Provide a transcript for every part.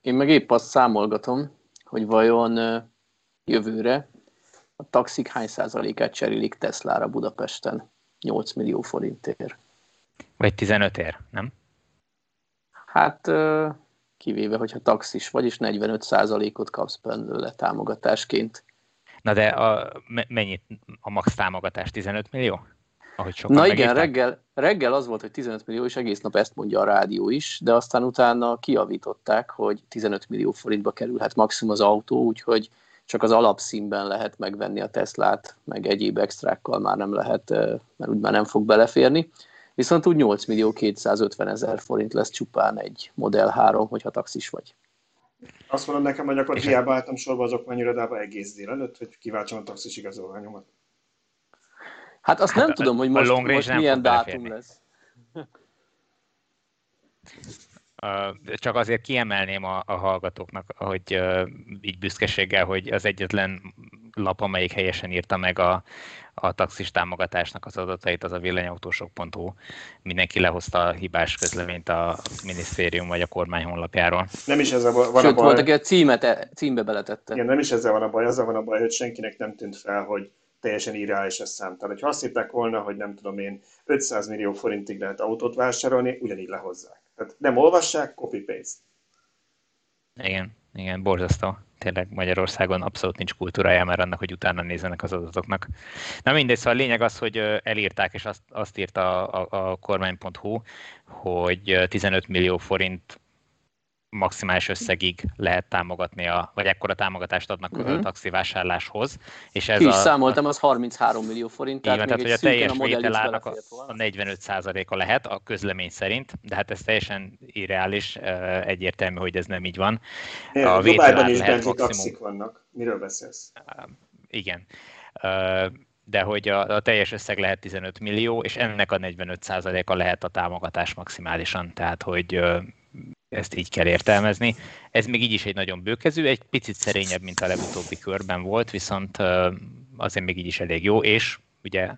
én meg épp azt számolgatom, hogy vajon jövőre a taxik hány százalékát cserélik Teslára Budapesten 8 millió forintért. Vagy 15 ér, nem? Hát kivéve, hogyha taxis vagy, és 45 százalékot kapsz belőle támogatásként. Na de a, mennyit a max támogatás? 15 millió? Ahogy sokan Na igen, reggel, reggel az volt, hogy 15 millió, és egész nap ezt mondja a rádió is, de aztán utána kiavították, hogy 15 millió forintba kerülhet maximum az autó, úgyhogy csak az alapszínben lehet megvenni a Teslát, meg egyéb extrákkal már nem lehet, mert úgy már nem fog beleférni. Viszont úgy 8 millió 250 ezer forint lesz csupán egy Model 3, hogyha taxis vagy. Azt mondom nekem, hogy akkor hiába álltam sorba az okmányirodába egész délelőtt, hogy kiváltsam a taxis igazolványomat. Hát azt hát nem a, tudom, hogy most, most milyen dátum lesz. Csak azért kiemelném a, a hallgatóknak, hogy így büszkeséggel, hogy az egyetlen lap, amelyik helyesen írta meg a, a taxis támogatásnak az adatait, az a villanyautósok.hu. Mindenki lehozta a hibás közleményt a minisztérium vagy a kormány honlapjáról. Nem is ezzel van Sőt, a baj. volt, aki a címet, e- címbe beletette. Igen, nem is ezzel van a baj, azzal van a baj, hogy senkinek nem tűnt fel, hogy teljesen irreális szám. Tehát, ha azt hitták volna, hogy nem tudom én, 500 millió forintig lehet autót vásárolni, ugyanígy lehozzák. Tehát nem olvassák, copy-paste. Igen, igen, borzasztó. Tényleg Magyarországon abszolút nincs kultúrája már annak, hogy utána nézzenek az adatoknak. Na mindegy, szóval a lényeg az, hogy elírták, és azt, azt írta a, a, a kormány.hu, hogy 15 millió forint maximális összegig lehet támogatni, a, vagy ekkora támogatást adnak uh-huh. a taxivásárláshoz. És ez Ki is a, számoltam, az 33 millió forint. Tehát, tehát hogy a teljes vételának a, a 45%-a lehet a közlemény szerint, de hát ez teljesen irreális, egyértelmű, hogy ez nem így van. A Dubájban is benzi taxik vannak. Miről beszélsz? Igen de hogy a, a teljes összeg lehet 15 millió, és ennek a 45%-a lehet a támogatás maximálisan, tehát hogy ezt így kell értelmezni. Ez még így is egy nagyon bőkezű, egy picit szerényebb, mint a legutóbbi körben volt, viszont azért még így is elég jó, és ugye,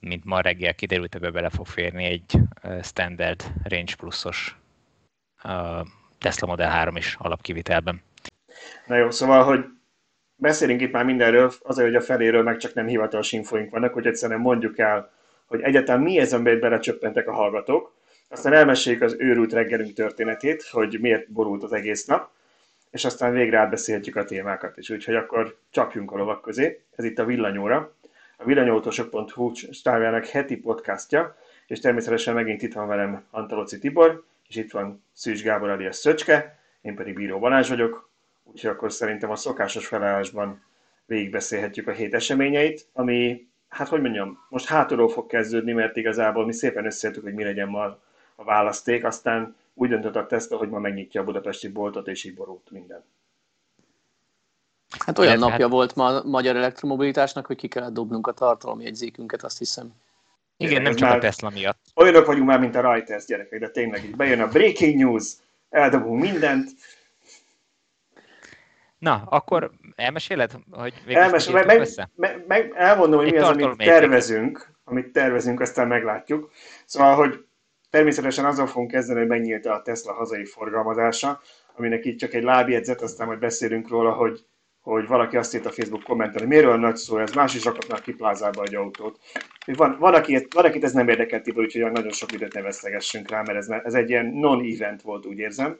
mint ma reggel kiderült, ebbe bele fog férni egy standard Range pluszos Tesla Model 3 is alapkivitelben. Na jó, szóval, hogy beszélünk itt már mindenről, azért, hogy a feléről meg csak nem hivatalos infoink vannak, hogy egyszerűen mondjuk el, hogy egyáltalán mi ez, amiben belecsöppentek a hallgatók, aztán elmeséljük az őrült reggelünk történetét, hogy miért borult az egész nap, és aztán végre átbeszélhetjük a témákat is. Úgyhogy akkor csapjunk a lovak közé. Ez itt a Villanyóra, a villanyautósok.hu stávjának heti podcastja, és természetesen megint itt van velem Antaloci Tibor, és itt van Szűcs Gábor alias Szöcske, én pedig Bíró Balázs vagyok, úgyhogy akkor szerintem a szokásos felállásban végigbeszélhetjük a hét eseményeit, ami, hát hogy mondjam, most hátulról fog kezdődni, mert igazából mi szépen összeértük, hogy mi legyen ma a választék, aztán úgy döntött a Tesla, hogy ma megnyitja a budapesti boltot, és így borult minden. Hát olyan napja hát... volt ma a magyar elektromobilitásnak, hogy ki kellett dobnunk a tartalomjegyzékünket, azt hiszem. Igen, nem csak a Tesla miatt. Olyanok vagyunk már, mint a Reuters gyerekek, de tényleg így bejön a breaking news, eldobunk mindent. Na, akkor elmeséled, hogy Elmeséled, meg, meg, meg, meg, elmondom, hogy Egy mi az, amit tervezünk, amit tervezünk, aztán meglátjuk. Szóval, hogy Természetesen azzal fogunk kezdeni, hogy megnyílt a Tesla hazai forgalmazása, aminek itt csak egy lábjegyzet, aztán majd beszélünk róla, hogy, hogy valaki azt írt a Facebook kommentben, hogy miről nagy szó ez, más is rakhatnak ki plázába egy autót. Van, van, aki, van akit ez nem érdekelt, úgyhogy nagyon sok időt ne vesztegessünk rá, mert ez, ez egy ilyen non-event volt, úgy érzem.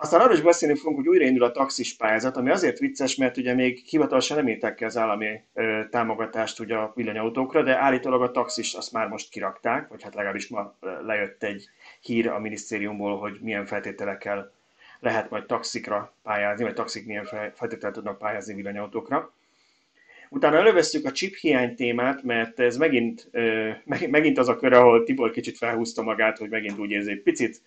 Aztán arról is beszélni fogunk, hogy újraindul a taxis pályázat, ami azért vicces, mert ugye még hivatalosan nem írták ki az állami támogatást ugye a villanyautókra, de állítólag a taxis azt már most kirakták, vagy hát legalábbis ma lejött egy hír a minisztériumból, hogy milyen feltételekkel lehet majd taxikra pályázni, vagy taxik milyen feltételekkel tudnak pályázni villanyautókra. Utána elővesztük a chip hiány témát, mert ez megint, megint az a kör, ahol Tibor kicsit felhúzta magát, hogy megint úgy érzi, picit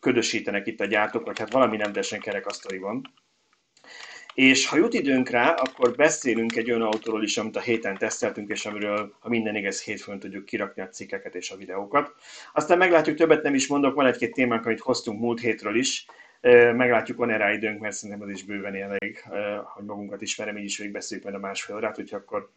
ködösítenek itt a gyártók, vagy hát valami nem teljesen kerekasztali. És ha jut időnk rá, akkor beszélünk egy olyan autóról is, amit a héten teszteltünk, és amiről, ha minden igaz, hétfőn tudjuk kirakni a cikkeket és a videókat. Aztán meglátjuk, többet nem is mondok, van egy-két témánk, amit hoztunk múlt hétről is. Meglátjuk, van-e rá időnk, mert szerintem az is bőven elég, hogy magunkat ismerem, így is végigbeszéljük majd a másfél órát, úgyhogy akkor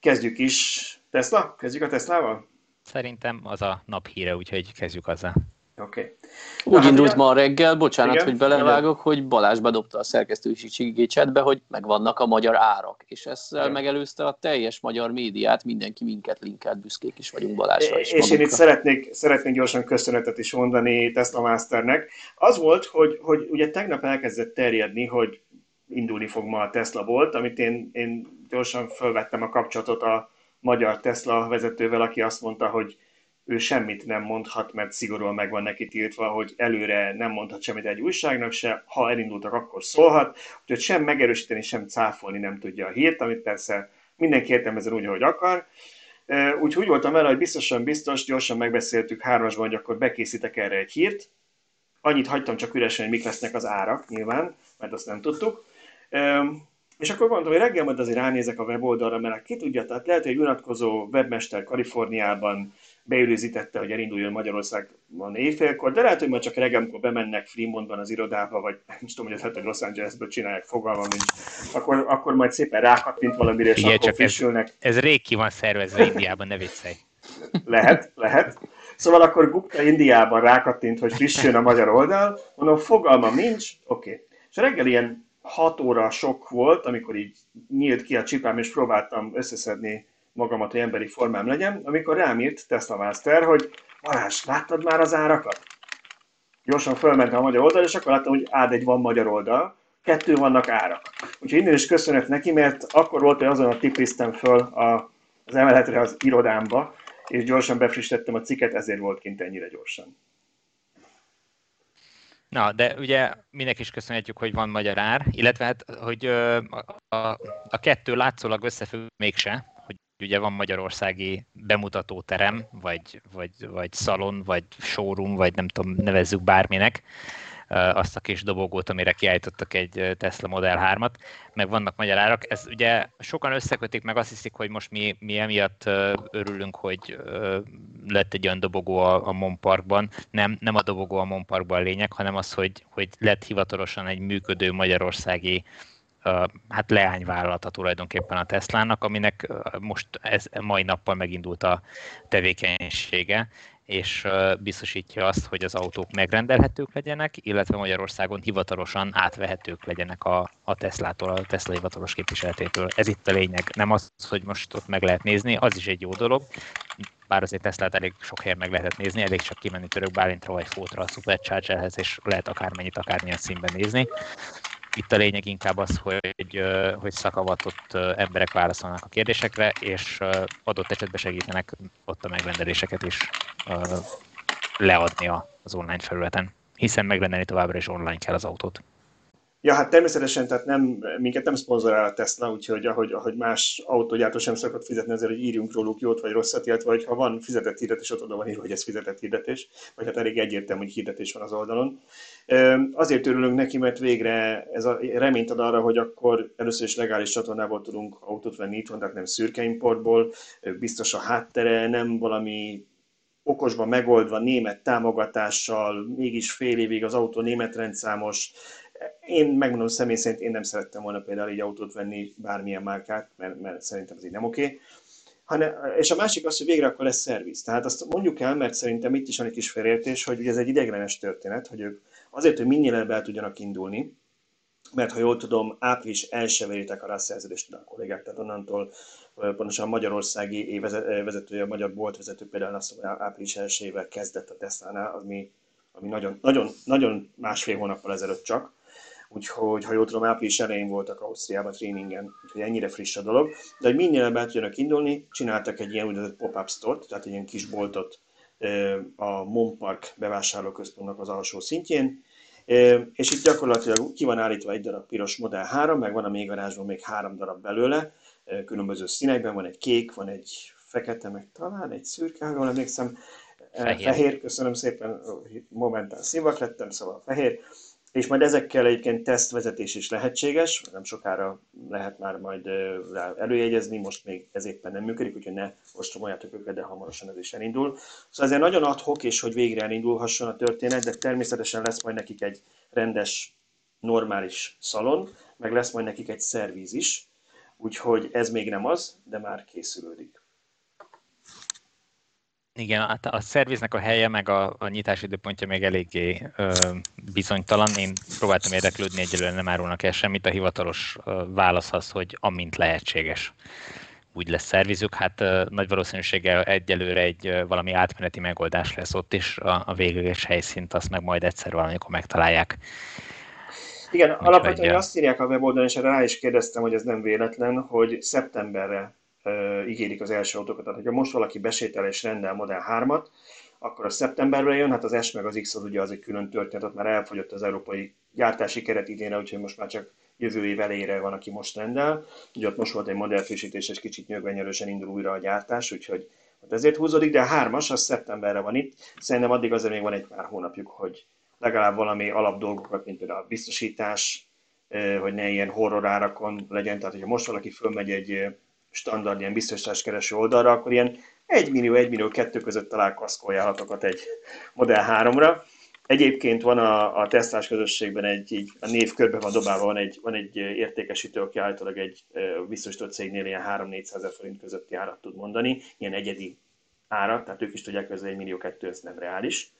kezdjük is. Tesla? Kezdjük a Teslával? Szerintem az a nap híre, úgyhogy kezdjük azzal. Oké. Okay. Úgy hát indult ugye... ma reggel, bocsánat, Igen? hogy belevágok, hogy Balázs bedobta a szerkesztőségi chatbe, hogy megvannak a magyar árak, és ezzel Igen. megelőzte a teljes magyar médiát, mindenki minket linkelt, büszkék is vagyunk Balázsra. És, és én itt szeretnék, szeretnék gyorsan köszönetet is mondani Tesla Masternek. Az volt, hogy, hogy ugye tegnap elkezdett terjedni, hogy indulni fog ma a Tesla volt, amit én, én gyorsan felvettem a kapcsolatot a magyar Tesla vezetővel, aki azt mondta, hogy ő semmit nem mondhat, mert szigorúan meg van neki tiltva, hogy előre nem mondhat semmit egy újságnak se, ha elindultak, akkor szólhat, úgyhogy sem megerősíteni, sem cáfolni nem tudja a hírt, amit persze mindenki értelmezen úgy, ahogy akar. Úgyhogy úgy voltam vele, hogy biztosan biztos, gyorsan megbeszéltük hármasban, hogy akkor bekészítek erre egy hírt. Annyit hagytam csak üresen, hogy mik lesznek az árak, nyilván, mert azt nem tudtuk. És akkor mondtam, hogy reggel majd azért ránézek a weboldalra, mert ki tudja, tehát lehet, hogy egy unatkozó webmester Kaliforniában beürőzítette, hogy elinduljon Magyarországon éjfélkor, de lehet, hogy majd csak reggel, amikor bemennek Fremontban az irodába, vagy nem tudom, hogy lehet, hogy Los Angelesből csinálják, fogalmam nincs, akkor, akkor majd szépen rákattint valamire, és Igen, akkor frissülnek. Ez, ez rég ki van szervezve Indiában, ne viccelj. Lehet, lehet. Szóval akkor Gupta Indiában rákattint, hogy frissüljön a magyar oldal, mondom, fogalmam nincs, oké. Okay. És reggel ilyen 6 óra sok volt, amikor így nyílt ki a csipám, és próbáltam összeszedni magamat, hogy emberi formám legyen, amikor rám írt Tesla Master, hogy Balázs, láttad már az árakat? Gyorsan fölmentem a magyar oldal, és akkor láttam, hogy ád egy van magyar oldal, kettő vannak árak. Úgyhogy innen is köszönök neki, mert akkor volt, hogy azon a tiplisztem föl a, az emeletre az irodámba, és gyorsan befrissítettem a cikket, ezért volt kint ennyire gyorsan. Na, de ugye mindenki is köszönhetjük, hogy van magyar ár, illetve hát, hogy a, a, a kettő látszólag összefügg mégse, ugye van magyarországi bemutatóterem, vagy, vagy, vagy szalon, vagy showroom, vagy nem tudom, nevezzük bárminek, azt a kis dobogót, amire kiállítottak egy Tesla Model 3-at, meg vannak magyar árak. Ez ugye sokan összekötik, meg azt hiszik, hogy most mi, mi emiatt örülünk, hogy lett egy olyan dobogó a, a Mon Parkban. Nem, nem a dobogó a Mon Parkban a lényeg, hanem az, hogy, hogy lett hivatalosan egy működő magyarországi hát leányvállalata tulajdonképpen a Teslának, aminek most ez mai nappal megindult a tevékenysége, és biztosítja azt, hogy az autók megrendelhetők legyenek, illetve Magyarországon hivatalosan átvehetők legyenek a, a Teslától, a Tesla hivatalos képviseletétől. Ez itt a lényeg. Nem az, hogy most ott meg lehet nézni, az is egy jó dolog, bár azért Teslát elég sok helyen meg lehetett nézni, elég csak kimenni Török Bálintra vagy Fótra a Superchargerhez, és lehet akármennyit, akármilyen színben nézni. Itt a lényeg inkább az, hogy, hogy szakavatott emberek válaszolnak a kérdésekre, és adott esetben segítenek ott a megrendeléseket is leadni az online felületen, hiszen megrendelni továbbra is online kell az autót. Ja, hát természetesen, tehát nem, minket nem szponzorál a Tesla, úgyhogy ahogy, ahogy más autógyártó sem szokott fizetni azért, hogy írjunk róluk jót vagy rosszat, illetve hogy ha van fizetett hirdetés, ott oda van írva, hogy ez fizetett hirdetés, vagy hát elég egyértelmű, hogy hirdetés van az oldalon. Azért örülünk neki, mert végre ez a reményt ad arra, hogy akkor először is legális csatornából tudunk autót venni itthon, tehát nem szürke importból, biztos a háttere, nem valami okosban megoldva német támogatással, mégis fél évig az autó német rendszámos, én megmondom személy szerint, én nem szerettem volna például egy autót venni, bármilyen márkát, mert, mert szerintem ez így nem oké. Okay. és a másik az, hogy végre akkor lesz szerviz. Tehát azt mondjuk el, mert szerintem itt is van egy kis félértés, hogy ez egy ideglenes történet, hogy ők azért, hogy minél el tudjanak indulni, mert ha jól tudom, április első veritek a rászerződést a kollégák, tehát onnantól pontosan a magyarországi évvezetője, a magyar boltvezető például azt mondja, április első kezdett a Tesla-nál, ami, ami nagyon, nagyon, nagyon másfél hónappal ezelőtt csak, úgyhogy ha jól tudom, április elején voltak Ausztriában tréningen, úgyhogy ennyire friss a dolog. De hogy minél be tudjanak indulni, csináltak egy ilyen úgynevezett pop-up store tehát egy ilyen kis boltot a Monpark bevásárlóközpontnak az alsó szintjén, és itt gyakorlatilag ki van állítva egy darab piros Model 3, meg van a még garázsban még három darab belőle, különböző színekben, van egy kék, van egy fekete, meg talán egy szürke, ha jól emlékszem, fehér. fehér, köszönöm szépen, momentán szívak lettem, szóval fehér, és majd ezekkel egyébként tesztvezetés is lehetséges, nem sokára lehet már majd előjegyezni, most még ez éppen nem működik, úgyhogy ne ostromoljátok őket, de hamarosan ez is elindul. Szóval ezért nagyon adhok, és hogy végre elindulhasson a történet, de természetesen lesz majd nekik egy rendes, normális szalon, meg lesz majd nekik egy szervíz is, úgyhogy ez még nem az, de már készülődik. Igen, hát a szerviznek a helye meg a, a nyitási időpontja még eléggé ö, bizonytalan. Én próbáltam érdeklődni, egyelőre nem árulnak el semmit. A hivatalos ö, válasz az, hogy amint lehetséges úgy lesz szervizük, hát ö, nagy valószínűséggel egyelőre egy ö, valami átmeneti megoldás lesz ott is, a, a végleges helyszínt azt meg majd egyszer valamikor megtalálják. Igen, Úgy alapvetően azt írják a weboldalon, és rá is kérdeztem, hogy ez nem véletlen, hogy szeptemberre uh, ígérik az első autókat. Tehát, hogyha most valaki besétel és rendel Model 3-at, akkor a szeptemberben jön, hát az S meg az X az ugye az egy külön történet, ott már elfogyott az európai gyártási keret idénre, úgyhogy most már csak jövő év elejére van, aki most rendel. Ugye ott most volt egy modellfrissítés, és kicsit nyögvenyörösen indul újra a gyártás, úgyhogy hát ezért húzódik, de a hármas, az szeptemberre van itt. Szerintem addig azért még van egy pár hónapjuk, hogy legalább valami alapdolgokat, mint például a biztosítás, hogy ne ilyen horror árakon legyen. Tehát, hogyha most valaki fölmegy egy standard ilyen biztosításkereső oldalra, akkor ilyen 1 millió, 1 millió, 2 között talál kaszkóajánlatokat egy Model 3-ra. Egyébként van a, a tesztás közösségben egy, így, a név körbe van dobálva, van egy, van egy értékesítő, aki általában egy biztosított cégnél ilyen 3-400 ezer forint közötti árat tud mondani, ilyen egyedi ára, tehát ők is tudják, hogy ez 1 millió 2, ez nem reális.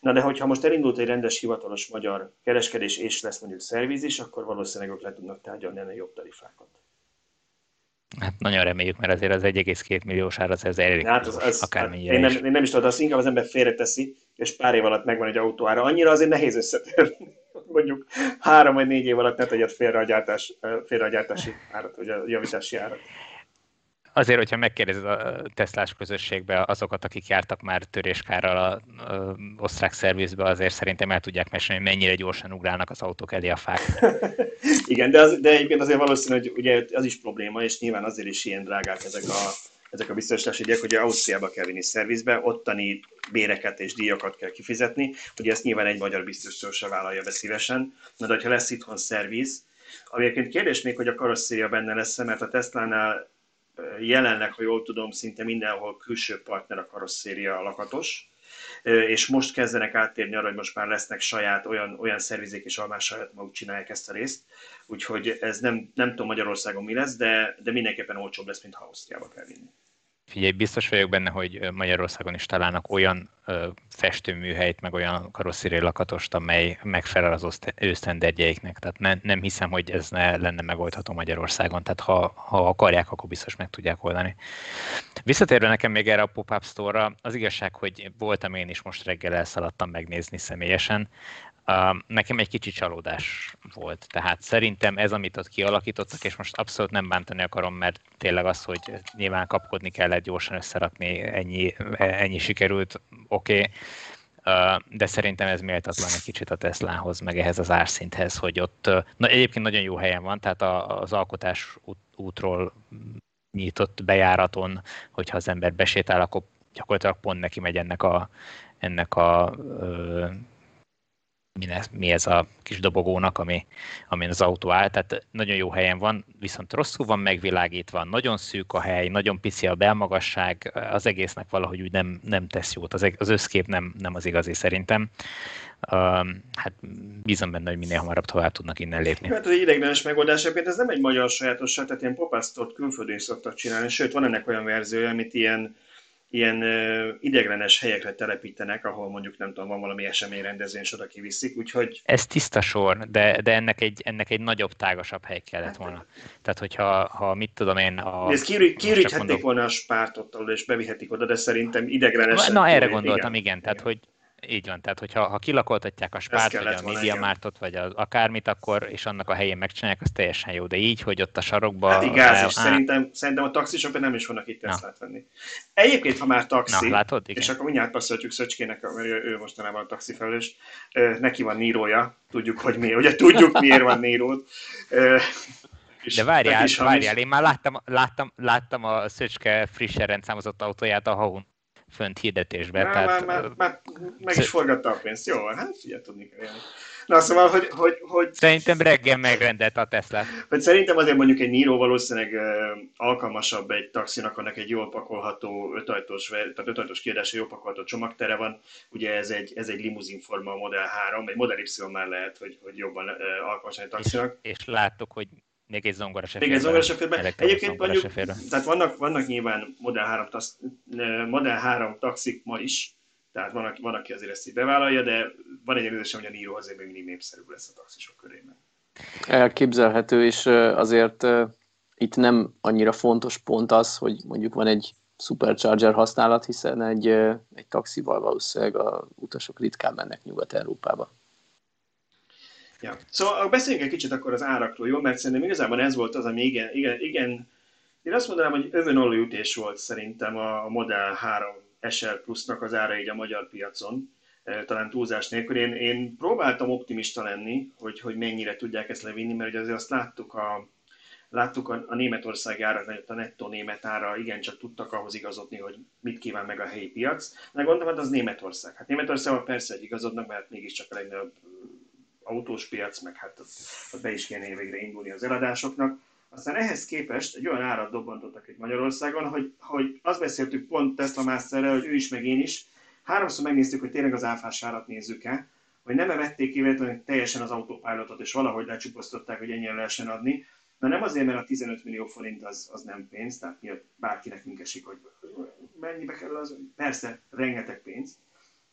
Na de hogyha most elindult egy rendes hivatalos magyar kereskedés, és lesz mondjuk szerviz is, akkor valószínűleg ők le tudnak tárgyalni ennél jobb tarifákat. Hát nagyon reméljük, mert azért az 1,2 milliós ár az elég hát az, az, hát én, nem, én nem is tudom, azt inkább az ember félreteszi, és pár év alatt megvan egy autó ára. Annyira azért nehéz összetérni. Mondjuk három vagy négy év alatt ne tegyed félre a, gyártás, félre a gyártási árat, vagy a javítási árat. Azért, hogyha megkérdezed a Teslás közösségbe azokat, akik jártak már töréskárral a, a osztrák szervizbe, azért szerintem el tudják mesélni, hogy mennyire gyorsan ugrálnak az autók elé a fák. Igen, de, az, de egyébként azért valószínű, hogy ugye az is probléma, és nyilván azért is ilyen drágák ezek a, ezek a biztosítási díjak, hogy Ausztriába kell vinni szervizbe, ottani béreket és díjakat kell kifizetni, hogy ezt nyilván egy magyar biztosító se vállalja be szívesen. Na de ha lesz itthon szerviz, ami egyébként kérdés még, hogy a karosszéria benne lesz mert a Tesla-nál jelenleg, ha jól tudom, szinte mindenhol külső partner a karosszéria lakatos, és most kezdenek áttérni arra, hogy most már lesznek saját olyan, olyan szervizék, és már saját maguk csinálják ezt a részt. Úgyhogy ez nem, nem tudom Magyarországon mi lesz, de, de mindenképpen olcsóbb lesz, mint ha Ausztriába kell vinni. Figyelj, biztos vagyok benne, hogy Magyarországon is találnak olyan ö, festőműhelyt, meg olyan karosszéri lakatost, amely megfelel az ő. Tehát ne, nem hiszem, hogy ez ne lenne megoldható Magyarországon. Tehát ha, ha akarják, akkor biztos meg tudják oldani. Visszatérve nekem még erre a pop-up store-ra, az igazság, hogy voltam én is most reggel elszaladtam megnézni személyesen. Nekem egy kicsi csalódás volt. Tehát szerintem ez, amit ott kialakítottak, és most abszolút nem bántani akarom, mert tényleg az, hogy nyilván kapkodni kellett gyorsan összerakni, ennyi, ennyi sikerült, oké. Okay. De szerintem ez méltatlan egy kicsit a Teslahoz, meg ehhez az árszinthez, hogy ott na, egyébként nagyon jó helyen van, tehát az alkotás útról nyitott bejáraton, hogyha az ember besétál, akkor gyakorlatilag pont neki megy ennek a, ennek a mi, ez, mi ez a kis dobogónak, ami, amin az autó áll, tehát nagyon jó helyen van, viszont rosszul van megvilágítva, nagyon szűk a hely, nagyon pici a belmagasság, az egésznek valahogy úgy nem, nem tesz jót, az, az összkép nem, nem az igazi szerintem. Uh, hát bízom benne, hogy minél hamarabb tovább tudnak innen lépni. Hát az ideiglenes megoldás, ez nem egy magyar sajátosság, tehát ilyen popasztot külföldön szoktak csinálni, sőt van ennek olyan verziója, amit ilyen ilyen ideglenes helyekre telepítenek, ahol mondjuk nem tudom, van valami eseményrendezvény, és oda kiviszik, úgyhogy... Ez tiszta sor, de, de ennek, egy, ennek egy nagyobb, tágasabb hely kellett volna. Tehát, hogyha ha mit tudom én... A, ezt kiüríthették mondom... volna a spártot, és bevihetik oda, de szerintem ideglenes... Na, erre gondoltam, igen, igen. tehát, hogy így van, tehát hogyha ha kilakoltatják a spárt, vagy a médiamártot, vagy az, akármit, akkor, és annak a helyén megcsinálják, az teljesen jó. De így, hogy ott a sarokba... Hát igaz, és szerintem, szerintem a taxisok nem is fognak itt Teslát venni. Egyébként, ha már taxi, Na, látod, igen. és akkor mindjárt passzoljuk Szöcskének, mert ő mostanában a taxifelelős, neki van nírója, tudjuk, hogy miért, ugye tudjuk, miért van níród. De várjál, várjál, én már láttam, láttam, láttam a Szöcske frissen rendszámozott autóját a Haun fönt hirdetésbe. Már, tehát, már, már, már meg is forgatta a pénzt. Jó, hát figyelj, tudni kell. Na szóval, hogy, hogy, hogy... Szerintem reggel megrendelt a Tesla. Hogy szerintem azért mondjuk egy Niro valószínűleg alkalmasabb egy taxinak, annak egy jól pakolható ötajtós, tehát ötajtós kiadása jól pakolható csomagtere van. Ugye ez egy, ez egy limuzin forma a Model 3, egy Model Y már lehet, hogy, hogy jobban alkalmas egy taxinak. És, és láttuk, hogy Még egy zongora se Még egy zongora se Egyébként mondjuk, tehát vannak, vannak nyilván Model 3, tax, Model 3 taxik ma is, tehát van, van, aki azért ezt így bevállalja, de van egy érzésem, hogy a Niro azért még mindig népszerűbb lesz a taxisok körében. Elképzelhető, és azért itt nem annyira fontos pont az, hogy mondjuk van egy Supercharger használat, hiszen egy, egy taxival valószínűleg a utasok ritkán mennek Nyugat-Európába. Ja. Szóval beszéljünk egy kicsit akkor az árakról, jó? Mert szerintem igazából ez volt az, ami igen, igen, igen én azt mondanám, hogy övön ütés volt szerintem a Model 3 SL Plus-nak az ára így a magyar piacon, talán túlzás nélkül. Én, én próbáltam optimista lenni, hogy, hogy mennyire tudják ezt levinni, mert ugye azért azt láttuk a, láttuk a, a Németország árat, a nettó német ára igencsak tudtak ahhoz igazodni, hogy mit kíván meg a helyi piac. De gondolom, hát az Németország. Hát Németországban persze egy igazodnak, mert mégiscsak a legnagyobb autós piac, meg hát ott be is kéne végre indulni az eladásoknak. Aztán ehhez képest egy olyan árat dobbantottak itt Magyarországon, hogy, hogy azt beszéltük pont Tesla Masterrel, hogy ő is, meg én is, háromszor megnéztük, hogy tényleg az áfás árat nézzük-e, hogy nem emették ki teljesen az autopilotot, és valahogy lecsupasztották, hogy ennyien lehessen adni, de nem azért, mert a 15 millió forint az, az nem pénz, tehát miatt bárkinek esik, hogy mennyibe kerül az, persze, rengeteg pénz.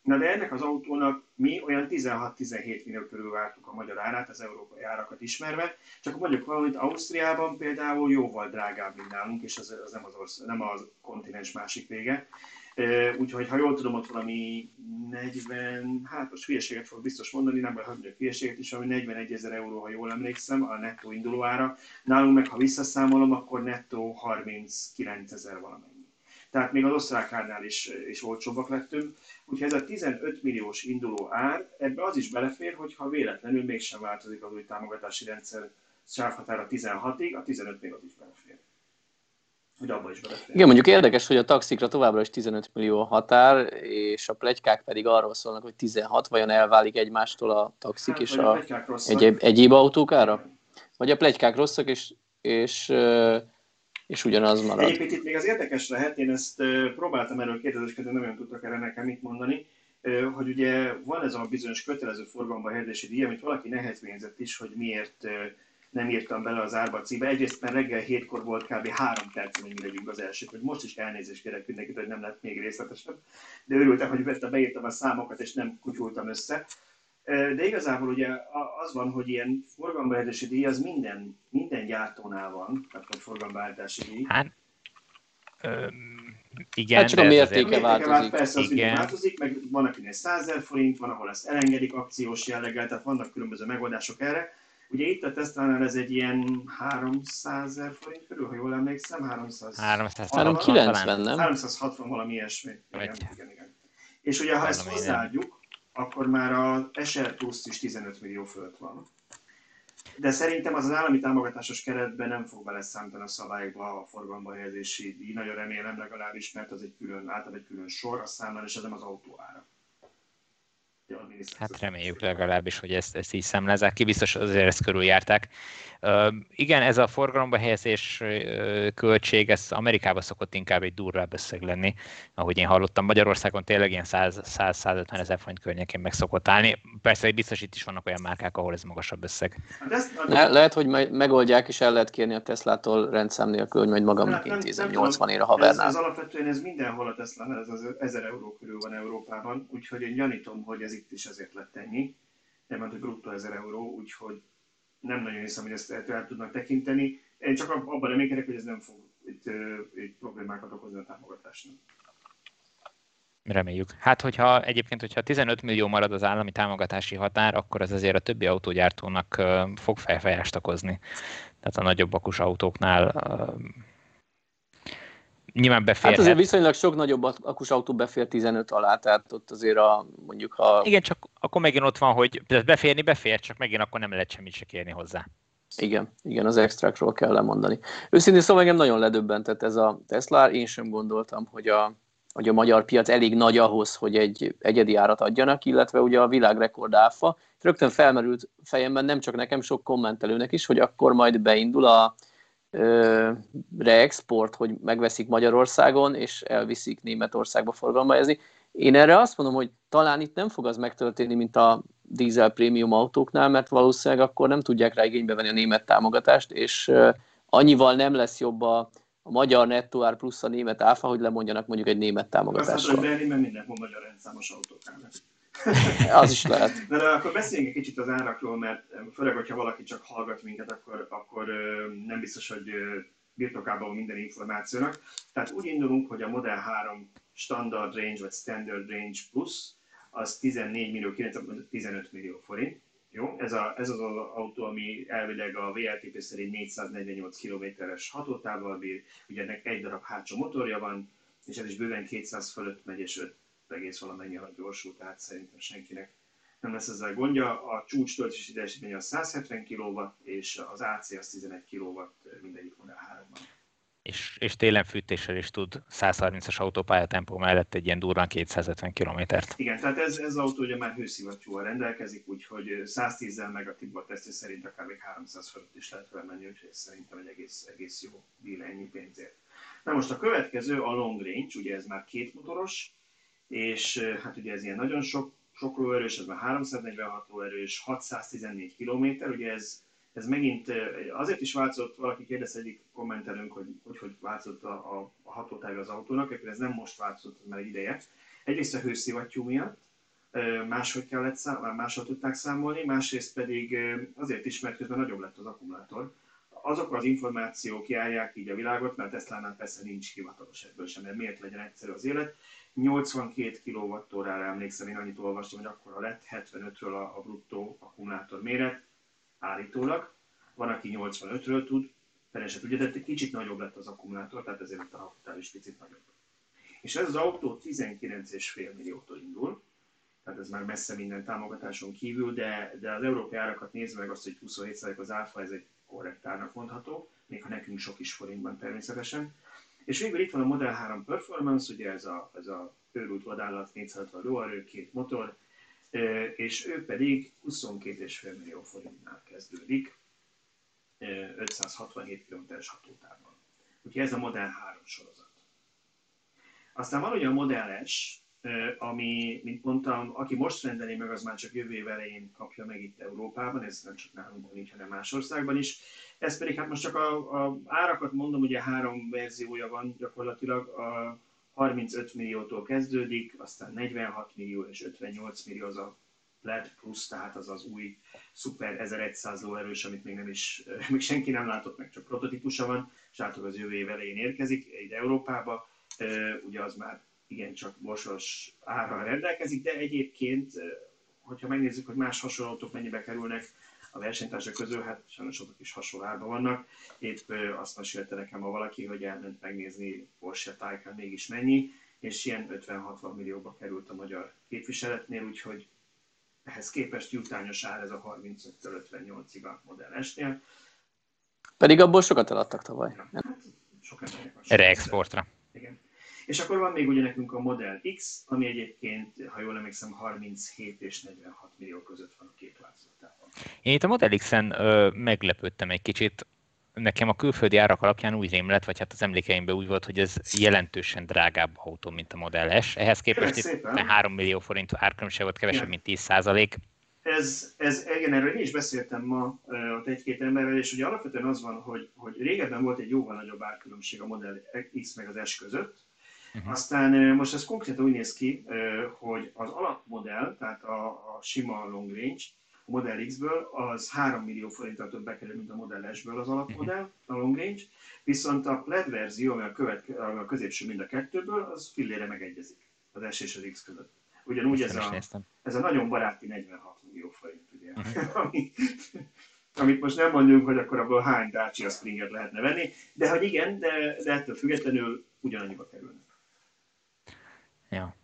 Na de ennek az autónak mi olyan 16-17 millió körül vártuk a magyar árát, az európai árakat ismerve, csak mondjuk valamit Ausztriában például jóval drágább, mint nálunk, és az, az nem, az orsz, nem az kontinens másik vége. Úgyhogy ha jól tudom, ott valami 40, hát most hülyeséget fog biztos mondani, nem vagy hogy hülyeséget is, ami 41 ezer euró, ha jól emlékszem, a nettó induló ára. Nálunk meg, ha visszaszámolom, akkor nettó 39 ezer valamennyi. Tehát még az osztrákárnál is, is olcsóbbak lettünk. Úgyhogy ez a 15 milliós induló ár, ebbe az is belefér, hogyha véletlenül mégsem változik az új támogatási rendszer sávhatára 16-ig, a 15 még az is belefér hogy abba is belefér. Igen, mondjuk érdekes, hogy a taxikra továbbra is 15 millió a határ, és a plegykák pedig arról szólnak, hogy 16, vajon elválik egymástól a taxik hát, és a, a egyéb, egyéb autók ára? Vagy a plegykák rosszak, és, és, és ugyanaz marad. Egyébként itt még az érdekes lehet, én ezt próbáltam erről kérdezősködni, nem olyan tudtak erre nekem mit mondani, hogy ugye van ez a bizonyos kötelező forgalomba helyezési díj, amit valaki nehezményezett is, hogy miért nem írtam bele az árba a címbe. Egyrészt mert reggel hétkor volt kb. három perc, hogy mi legyünk az elsők, hogy most is elnézést kérek mindenkit, hogy nem lett még részletesebb. De örültem, hogy vette, beírtam a számokat, és nem kutyultam össze. De igazából ugye az van, hogy ilyen forgalombeállítási díj az minden, minden gyártónál van, tehát a forgalombeállítási díj. Hát, igen, hát csak a mértéke változik. változik. Persze, az igen. változik, meg van akinek 100 forint, van, ahol ezt elengedik akciós jelleggel, tehát vannak különböző megoldások erre. Ugye itt a Tesla-nál ez egy ilyen 300 ezer forint körül, ha jól emlékszem, 300... 390, nem? 360 valami ilyesmi. Igen, igen, igen. És ugye, ha ezt hozzáadjuk, akkor már a SR Plus is 15 millió fölött van. De szerintem az az állami támogatásos keretben nem fog beleszámítani a szabályokba a forgalomba helyezési díj. Nagyon remélem legalábbis, mert az egy külön, általában egy külön sor, a számlán, és ez nem az autó ára. Hát reméljük legalábbis, hogy ezt, ezt így számlázzák ki, biztos azért ezt körüljárták. Uh, igen, ez a forgalomba helyezés uh, költség, ez Amerikában szokott inkább egy durvább összeg lenni, ahogy én hallottam. Magyarországon tényleg ilyen 100-150 ezer forint környékén meg szokott állni. Persze, hogy biztos itt is vannak olyan márkák, ahol ez magasabb összeg. Le, lehet, hogy majd megoldják, és el lehet kérni a Teslától rendszám nélkül, hogy majd magamnak hát, intézem 80 ér a havernál. Ez, ez alapvetően ez mindenhol a Tesla, ez az 1000 euró körül van Európában, úgyhogy én gyanítom, hogy ez itt is ezért lett ennyi. Nem hogy bruttó 1000 euró, úgyhogy nem nagyon hiszem, hogy ezt el tudnak tekinteni. Én csak abban reménykedek, hogy ez nem fog itt, itt problémákat okozni a támogatásnak. Reméljük. Hát, hogyha egyébként, hogyha 15 millió marad az állami támogatási határ, akkor ez azért a többi autógyártónak fog felfejást okozni. Tehát a nagyobb akus autóknál nyilván befér. Hát azért viszonylag sok nagyobb akus autó befér 15 alá, tehát ott azért a, mondjuk ha... Igen, csak akkor megint ott van, hogy beférni befér, csak megint akkor nem lehet semmit se kérni hozzá. Igen, igen, az extrákról kell lemondani. Őszintén szóval engem nagyon ledöbbentett ez a Tesla, én sem gondoltam, hogy a, hogy a magyar piac elég nagy ahhoz, hogy egy egyedi árat adjanak, illetve ugye a világrekord áfa. Rögtön felmerült fejemben nem csak nekem, sok kommentelőnek is, hogy akkor majd beindul a, reexport, hogy megveszik Magyarországon, és elviszik Németországba forgalmazni. Én erre azt mondom, hogy talán itt nem fog az megtörténni, mint a dízel prémium autóknál, mert valószínűleg akkor nem tudják rá igénybe venni a német támogatást, és annyival nem lesz jobb a, a magyar nettó ár plusz a német áfa, hogy lemondjanak mondjuk egy német támogatást. Azt mondod, hogy Berlinben mindenhol magyar rendszámos autók állnak. Az is lehet. De, de akkor beszéljünk egy kicsit az árakról, mert főleg, hogyha valaki csak hallgat minket, akkor, akkor nem biztos, hogy birtokában minden információnak. Tehát úgy indulunk, hogy a Model 3 Standard Range vagy Standard Range Plus az 14 millió 15 millió forint. Jó? Ez, a, ez az az autó, ami elvileg a VLTP szerint 448 km-es hatótávval bír, ugye ennek egy darab hátsó motorja van, és ez is bőven 200 fölött megy, és 5 egész valamennyi a gyorsul, tehát szerintem senkinek nem lesz ezzel gondja. A csúcs töltési teljesítmény az 170 kW, és az AC az 11 kW mindegyik Model 3-ban. És, és télen fűtéssel is tud 130-as autópályatempó mellett egy ilyen durván 250 kilométert. Igen, tehát ez, ez az autó ugye már hőszivattyúval rendelkezik, úgyhogy 110-zel meg a Tibor tesztje szerint akár még 300 fölött is lehet vele menni, úgyhogy szerintem egy egész, egész jó deal ennyi pénzért. Na most a következő a long range, ugye ez már két motoros, és hát ugye ez ilyen nagyon sok, sok lóerős, ez már 346 lóerős, 614 km, ugye ez, ez megint azért is változott, valaki kérdez egyik kommentelőnk, hogy hogy, hogy változott a, a, a hatótága az autónak, ez nem most változott, már egy ideje. Egyrészt a hőszivattyú miatt, máshogy kellett szám, máshogy tudták számolni, másrészt pedig azért is, mert közben nagyobb lett az akkumulátor. Azok az információk járják így a világot, mert Tesla-nál persze nincs hivatalos ebből sem, mert miért legyen egyszerű az élet. 82 kWh-ra emlékszem, én annyit olvastam, hogy akkor lett 75-ről a, a bruttó akkumulátor méret, állítólag. Van, aki 85-ről tud, fele se tudja, de kicsit nagyobb lett az akkumulátor, tehát ezért a hatótáv is picit nagyobb. És ez az autó 19,5 milliótól indul, tehát ez már messze minden támogatáson kívül, de, de az európai árakat nézve meg azt, hogy 27% az áfa, ez egy korrekt árnak mondható, még ha nekünk sok is forintban természetesen. És végül itt van a Model 3 Performance, ugye ez a, ez a őrült vadállat, 460 lóerő, két motor, és ő pedig 22,5 millió forintnál kezdődik, 567 km-es hatótávon. Úgyhogy ez a Model 3 sorozat. Aztán van ugye a Model S, ami, mint mondtam, aki most rendeli meg, az már csak jövő év elején kapja meg itt Európában, ez nem csak nálunk nincs, hanem más országban is. Ez pedig, hát most csak a, a árakat mondom, ugye három verziója van gyakorlatilag, a 35 milliótól kezdődik, aztán 46 millió és 58 millió az a LED plusz, tehát az az új Super 1100 lóerős, amit még nem is, még senki nem látott meg, csak prototípusa van, és az jövő év elején érkezik ide Európába, ugye az már igencsak borsos árral rendelkezik, de egyébként, hogyha megnézzük, hogy más hasonló autók mennyibe kerülnek a versenytársak közül, hát sajnos azok is hasonló árban vannak. Épp azt mesélte nekem a valaki, hogy elment megnézni Porsche Taycan mégis mennyi, és ilyen 50-60 millióba került a magyar képviseletnél, úgyhogy ehhez képest jutányos ár ez a 35-58-ig a Model S-nél. Pedig abból sokat eladtak tavaly. Ja, hát, sok Erre exportra. Igen. És akkor van még ugye nekünk a Model X, ami egyébként, ha jól emlékszem, 37 és 46 millió között van a két változatában. Én itt a Model X-en ö, meglepődtem egy kicsit. Nekem a külföldi árak alapján úgy rém lett, vagy hát az emlékeimben úgy volt, hogy ez jelentősen drágább autó, mint a Model S. Ehhez képest itt 3 millió forint árkülönbség volt, kevesebb, mint 10 százalék. Ez, ez, igen, erről én is beszéltem ma ott egy-két emberrel, és ugye alapvetően az van, hogy, hogy régebben volt egy jóval nagyobb árkülönbség a Model X meg az S között, Uh-huh. Aztán most ez konkrétan úgy néz ki, hogy az alapmodell, tehát a, a sima long range, a Model X-ből az 3 millió forinttal több bekerül, mint a Model S-ből az alapmodell, uh-huh. a long range, viszont a LED verzió, ami a, követ, a középső mind a kettőből, az fillére megegyezik az S és az X között. Ugyanúgy ez a, ez a nagyon baráti 46 millió forint, ugye, uh-huh. ami, amit most nem mondjuk, hogy akkor abból hány Dacia Springer lehetne venni, de hogy igen, de, de ettől függetlenül ugyanannyiba kerülnek. Ja.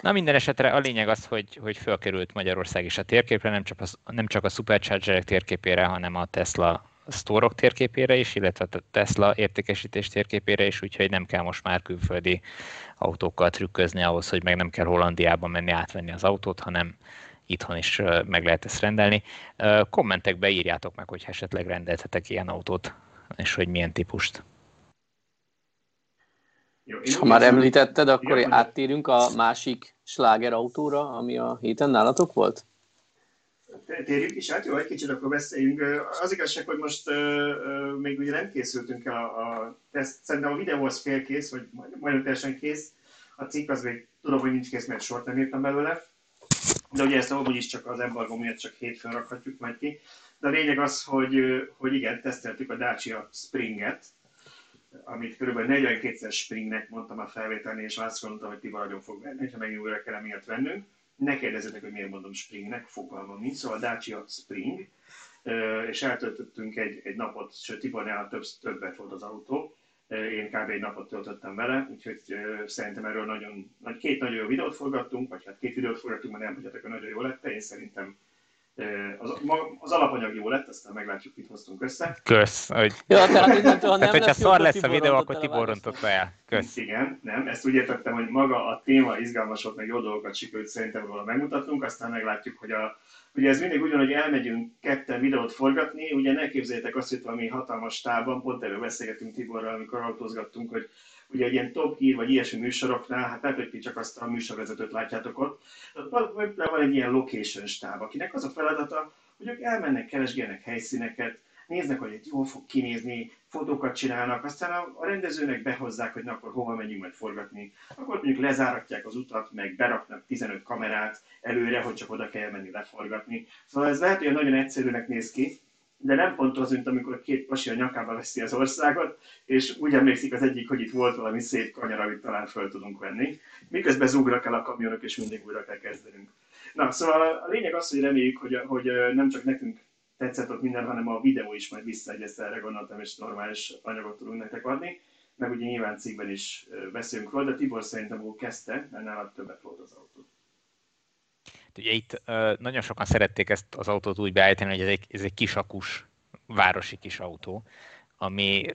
Na minden esetre a lényeg az, hogy, hogy fölkerült Magyarország is a térképre, nem csak, a, nem csak a Superchargerek térképére, hanem a Tesla sztórok térképére is, illetve a Tesla értékesítés térképére is, úgyhogy nem kell most már külföldi autókkal trükközni ahhoz, hogy meg nem kell Hollandiába menni átvenni az autót, hanem itthon is meg lehet ezt rendelni. Kommentekbe írjátok meg, hogy esetleg rendeltetek ilyen autót, és hogy milyen típust. Jó, és ha már említetted, akkor igen, áttérünk a másik sláger autóra, ami a héten nálatok volt? térjük is át, jó, egy kicsit akkor beszéljünk. Az igazság, hogy most uh, uh, még ugye nem készültünk el a, a teszt, szerintem a videó az félkész, vagy majdnem teljesen kész. A cikk az még tudom, hogy nincs kész, mert sort nem írtam belőle. De ugye ezt amúgy is csak az embargó miatt csak hétfőn rakhatjuk majd ki. De a lényeg az, hogy, hogy igen, teszteltük a Dacia Springet, amit kb. 42-szer Springnek mondtam a felvételni, és gondoltam, hogy Tibor nagyon fog venni, ha megint újra kell emiatt vennünk ne kérdezzetek, hogy miért mondom Springnek, fogalmam nincs, szóval Dacia Spring, és eltöltöttünk egy, egy napot, sőt Tibornál több, többet volt az autó, én kb. egy napot töltöttem vele, úgyhogy szerintem erről nagyon, két nagyon jó videót forgattunk, vagy hát két videót forgattunk, mert nem tudjátok, hogy nagyon jó lett, én szerintem az, az alapanyag jó lett, aztán meglátjuk, mit hoztunk össze. Kösz. Hogy... Ja, tehát innentől, ha nem tehát, hogyha szar lesz a videó, akkor Tibor rontotta el. Kösz. Igen, nem, ezt úgy értettem, hogy maga a téma izgalmas volt, meg jó dolgokat sikerült szerintem volna megmutatnunk, aztán meglátjuk, hogy a, ugye ez mindig ugyan, hogy elmegyünk ketten videót forgatni, ugye ne képzeljétek azt, hogy valami hatalmas tában, pont erről beszélgetünk Tiborral, amikor autózgattunk, hogy ugye ilyen top hír vagy ilyesmi műsoroknál, hát nem, ti csak azt a műsorvezetőt látjátok ott, ott van egy ilyen location stáb, akinek az a feladata, hogy ők elmennek, keresgélnek helyszíneket, néznek, hogy egy jól fog kinézni, fotókat csinálnak, aztán a, a rendezőnek behozzák, hogy na akkor hova megyünk majd forgatni. Akkor mondjuk lezáratják az utat, meg beraknak 15 kamerát előre, hogy csak oda kell menni leforgatni. Szóval ez lehet, hogy nagyon egyszerűnek néz ki, de nem pont az, mint amikor két pasi a nyakába veszi az országot, és úgy emlékszik az egyik, hogy itt volt valami szép kanyar, amit talán föl tudunk venni. Miközben zúgrak el a kamionok, és mindig újra kell kezdenünk. Na, szóval a lényeg az, hogy reméljük, hogy, hogy nem csak nekünk tetszett ott minden, hanem a videó is majd visszaegyezte, erre gondoltam, és normális anyagot tudunk nektek adni. Meg ugye nyilván cikkben is beszélünk róla, de Tibor szerintem úgy kezdte, mert nálad többet volt az autó. Ugye itt nagyon sokan szerették ezt az autót úgy beállítani, hogy ez egy, ez egy kisakus városi kis autó, ami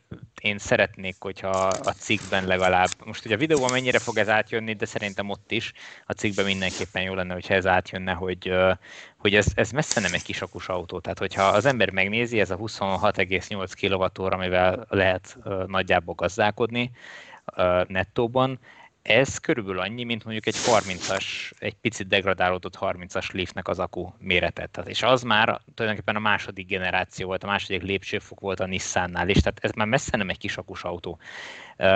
én szeretnék, hogyha a cikkben legalább, most ugye a videóban mennyire fog ez átjönni, de szerintem ott is, a cikkben mindenképpen jó lenne, hogyha ez átjönne, hogy, hogy ez, ez messze nem egy kisakus autó. Tehát, hogyha az ember megnézi, ez a 26,8 kWh, amivel lehet nagyjából gazdálkodni nettóban, ez körülbelül annyi, mint mondjuk egy 30-as, egy picit degradálódott 30-as Leafnek az akku. Tehát, és az már tulajdonképpen a második generáció volt, a második lépcsőfok volt a Nissannál, és tehát ez már messze nem egy kisakus autó.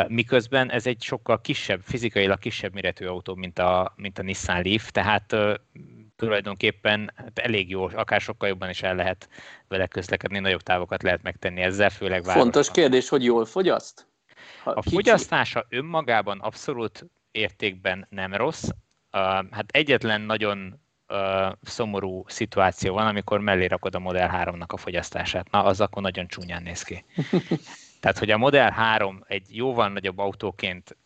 Miközben ez egy sokkal kisebb, fizikailag kisebb méretű autó, mint a, mint a Nissan Leaf, tehát tulajdonképpen hát elég jó, akár sokkal jobban is el lehet vele közlekedni, nagyobb távokat lehet megtenni ezzel, főleg városban. Fontos kérdés, hogy jól fogyaszt? Ha a kicsi... fogyasztása önmagában abszolút értékben nem rossz. Uh, hát egyetlen nagyon uh, szomorú szituáció van, amikor mellé rakod a Model 3-nak a fogyasztását. Na, az akkor nagyon csúnyán néz ki. Tehát, hogy a Model 3 egy jóval nagyobb autóként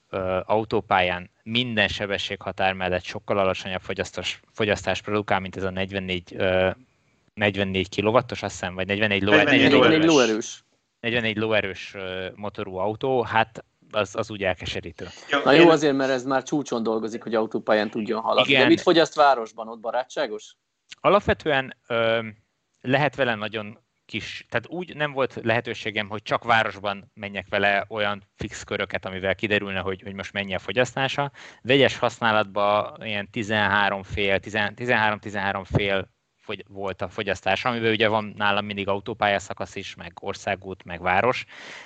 autópályán minden sebességhatár mellett sokkal alacsonyabb fogyasztás, fogyasztás produkál, mint ez a 44 uh, 44 kW-os, azt hiszem, vagy 44, 44, 44 lóerős. 44 lóerős motorú autó, hát az, az úgy elkeserítő. Ja, Na jó, azért, mert ez már csúcson dolgozik, hogy autópályán tudjon haladni. Igen. De mit fogyaszt városban, ott barátságos? Alapvetően ö, lehet vele nagyon kis, tehát úgy nem volt lehetőségem, hogy csak városban menjek vele olyan fix köröket, amivel kiderülne, hogy, hogy most mennyi a fogyasztása. Vegyes használatban ilyen 13 fél, 13-13 fél fogy, volt a fogyasztás, amiben ugye van nálam mindig autópályaszakasz is, meg országút, meg város,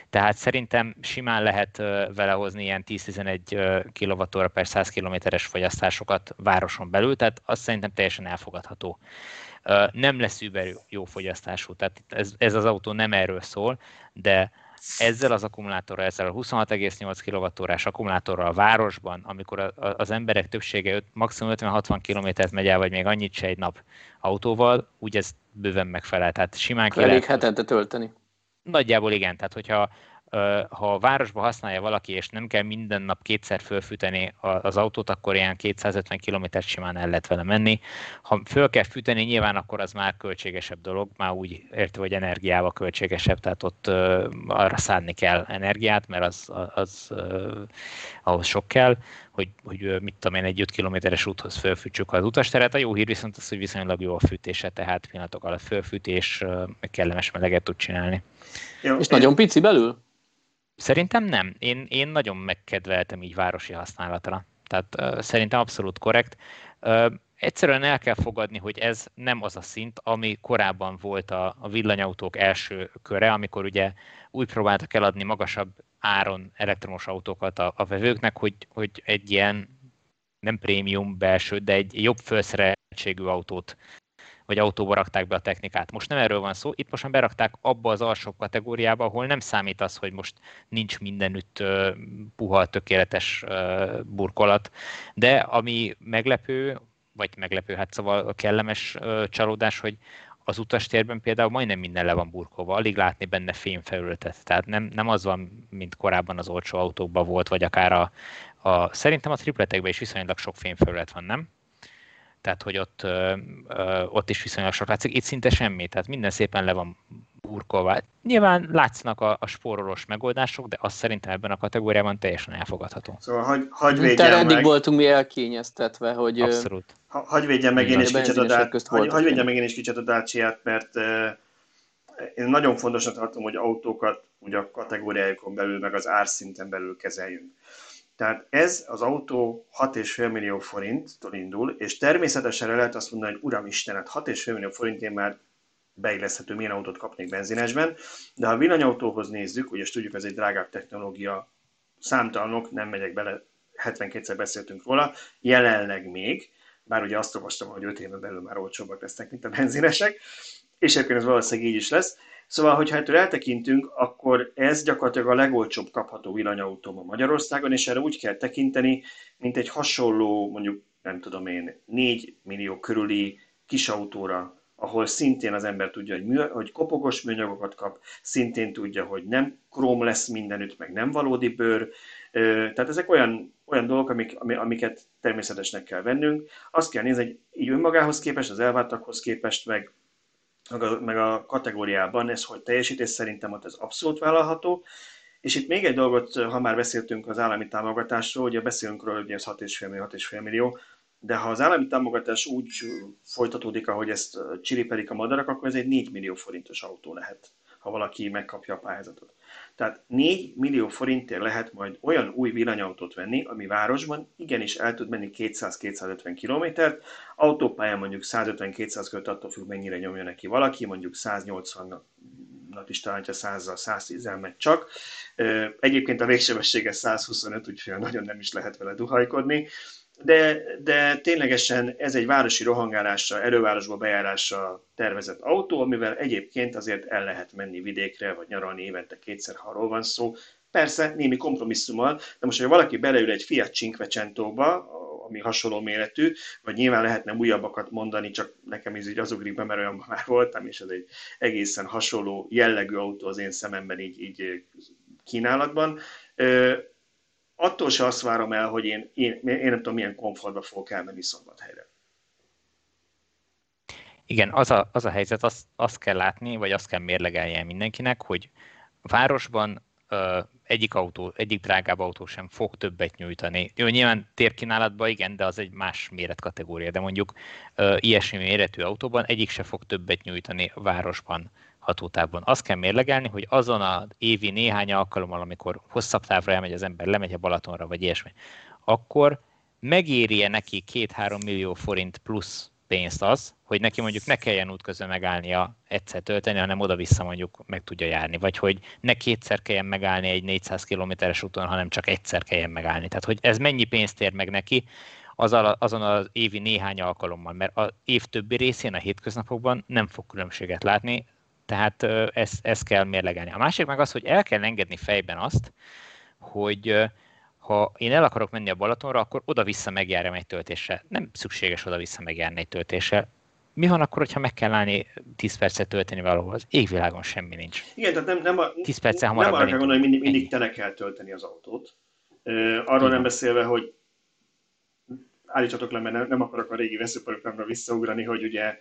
tehát szerintem simán lehet vele hozni ilyen 10-11 kWh per 100 kilométeres fogyasztásokat városon belül, tehát azt szerintem teljesen elfogadható. Nem lesz über jó fogyasztású, tehát ez, ez az autó nem erről szól, de ezzel az akkumulátorral, ezzel a 26,8 kWh akkumulátorral a városban, amikor az emberek többsége maximum 50-60 km megy el, vagy még annyit se egy nap autóval, úgy ez bőven megfelel. Tehát simán ki Elég hetente tölteni. Nagyjából igen, tehát hogyha ha a városba használja valaki, és nem kell minden nap kétszer fölfűteni az autót, akkor ilyen 250 km simán el lehet vele menni. Ha föl kell fűteni, nyilván akkor az már költségesebb dolog, már úgy értve, hogy energiával költségesebb, tehát ott arra szánni kell energiát, mert az, az ahhoz sok kell, hogy, hogy mit tudom én, egy 5 kilométeres úthoz fölfűtsük az utasteret. A jó hír viszont az, hogy viszonylag jó a fűtése, tehát pillanatok alatt fölfűtés, kellemes meleget tud csinálni. Jó, és én... nagyon pici belül? Szerintem nem. Én, én nagyon megkedveltem így városi használatra. Tehát uh, szerintem abszolút korrekt. Uh, egyszerűen el kell fogadni, hogy ez nem az a szint, ami korábban volt a, a villanyautók első köre, amikor ugye úgy próbáltak eladni magasabb áron elektromos autókat a, a vevőknek, hogy, hogy egy ilyen nem prémium belső, de egy jobb felszereltségű autót vagy autóba rakták be a technikát. Most nem erről van szó, itt most berakták abba az alsóbb kategóriába, ahol nem számít az, hogy most nincs mindenütt uh, puha, tökéletes burkolat, de ami meglepő, vagy meglepő, hát szóval kellemes csalódás, hogy az utastérben például majdnem minden le van burkolva, alig látni benne fémfelületet. Tehát nem, nem az van, mint korábban az olcsó autókban volt, vagy akár a, a szerintem a tripletekben is viszonylag sok fémfelület van, nem? Tehát, hogy ott, ö, ö, ott is viszonylag sok látszik. Itt szinte semmi, tehát minden szépen le van burkolva. Nyilván látszanak a, a spórolós megoldások, de azt szerintem ebben a kategóriában teljesen elfogadható. Szóval hagy, hagy védjem eddig meg. voltunk mi elkényeztetve, hogy... Abszolút. Ha, hagy védjem meg én is kicsit a, dát, hagy, hagy védjem meg én is kicsit a Dacia-t, mert uh, én nagyon fontosnak tartom, hogy autókat ugye a kategóriájukon belül, meg az árszinten belül kezeljünk. Tehát ez az autó 6,5 millió forinttól indul, és természetesen lehet azt mondani, hogy uram Istenet, 6,5 millió forintért már beilleszthető, milyen autót kapnék benzinesben, de ha a villanyautóhoz nézzük, ugye tudjuk, ez egy drágább technológia, számtalanok, nem megyek bele, 72-szer beszéltünk róla, jelenleg még, bár ugye azt olvastam, hogy 5 éven belül már olcsóbbak lesznek, mint a benzinesek, és egyébként ez valószínűleg így is lesz. Szóval, hogyha ettől eltekintünk, akkor ez gyakorlatilag a legolcsóbb kapható villanyautó a Magyarországon, és erre úgy kell tekinteni, mint egy hasonló, mondjuk nem tudom én, 4 millió körüli kis autóra, ahol szintén az ember tudja, hogy, mű, hogy kopogos műanyagokat kap, szintén tudja, hogy nem króm lesz mindenütt, meg nem valódi bőr. Tehát ezek olyan, olyan dolgok, amik, amiket természetesnek kell vennünk. Azt kell nézni, hogy így önmagához képest, az elváltakhoz képest, meg meg a, meg a kategóriában ez hogy teljesít, és szerintem ott ez abszolút vállalható. És itt még egy dolgot, ha már beszéltünk az állami támogatásról, ugye beszélünk róla, hogy ez 6,5 millió, 6,5 millió, de ha az állami támogatás úgy folytatódik, ahogy ezt csiripelik a madarak, akkor ez egy 4 millió forintos autó lehet, ha valaki megkapja a pályázatot. Tehát 4 millió forintért lehet majd olyan új villanyautót venni, ami városban igenis el tud menni 200-250 kilométert, autópályán mondjuk 150-200 költ, attól függ mennyire nyomja neki valaki, mondjuk 180 nap is talán, ha 100 110 megy csak. Egyébként a végsebessége 125, úgyhogy nagyon nem is lehet vele duhajkodni de, de ténylegesen ez egy városi rohangálásra, erővárosba bejárásra tervezett autó, amivel egyébként azért el lehet menni vidékre, vagy nyaralni évente kétszer, ha arról van szó. Persze némi kompromisszummal, de most, ha valaki beleül egy Fiat Cinquecento-ba, ami hasonló méretű, vagy nyilván lehetne újabbakat mondani, csak nekem ez így az ugrik be, mert olyan már voltam, és ez egy egészen hasonló jellegű autó az én szememben így, így kínálatban attól se azt várom el, hogy én, én, én nem tudom, milyen komfortba fogok elmenni szombathelyre. Igen, az a, az a helyzet, azt, azt kell látni, vagy azt kell mérlegeljen mindenkinek, hogy városban ö, egyik autó, egyik drágább autó sem fog többet nyújtani. Jó, nyilván térkínálatban igen, de az egy más méretkategória, de mondjuk ö, ilyesmi méretű autóban egyik se fog többet nyújtani városban hatótávban. Azt kell mérlegelni, hogy azon az évi néhány alkalommal, amikor hosszabb távra elmegy az ember, lemegy a Balatonra, vagy ilyesmi, akkor megéri-e neki 2-3 millió forint plusz pénzt az, hogy neki mondjuk ne kelljen útközben megállnia egyszer tölteni, hanem oda-vissza mondjuk meg tudja járni, vagy hogy ne kétszer kelljen megállni egy 400 kilométeres úton, hanem csak egyszer kelljen megállni. Tehát, hogy ez mennyi pénzt ér meg neki, azon az évi néhány alkalommal, mert az év többi részén, a hétköznapokban nem fog különbséget látni, tehát ezt, ezt kell mérlegelni. A másik meg az, hogy el kell engedni fejben azt, hogy ha én el akarok menni a Balatonra, akkor oda-vissza megjárjam egy töltéssel. Nem szükséges oda-vissza megjárni egy töltéssel. Mi van akkor, hogyha meg kell állni 10 percet tölteni valahol? Az égvilágon semmi nincs. Igen, tehát nem, nem, a, 10 percet hamarabb nem arra kell gondolni, hogy mindig, mindig tele kell tölteni az autót. Arról Igen. nem beszélve, hogy állítsatok le, mert nem, nem akarok a régi veszőparokra visszaugrani, hogy ugye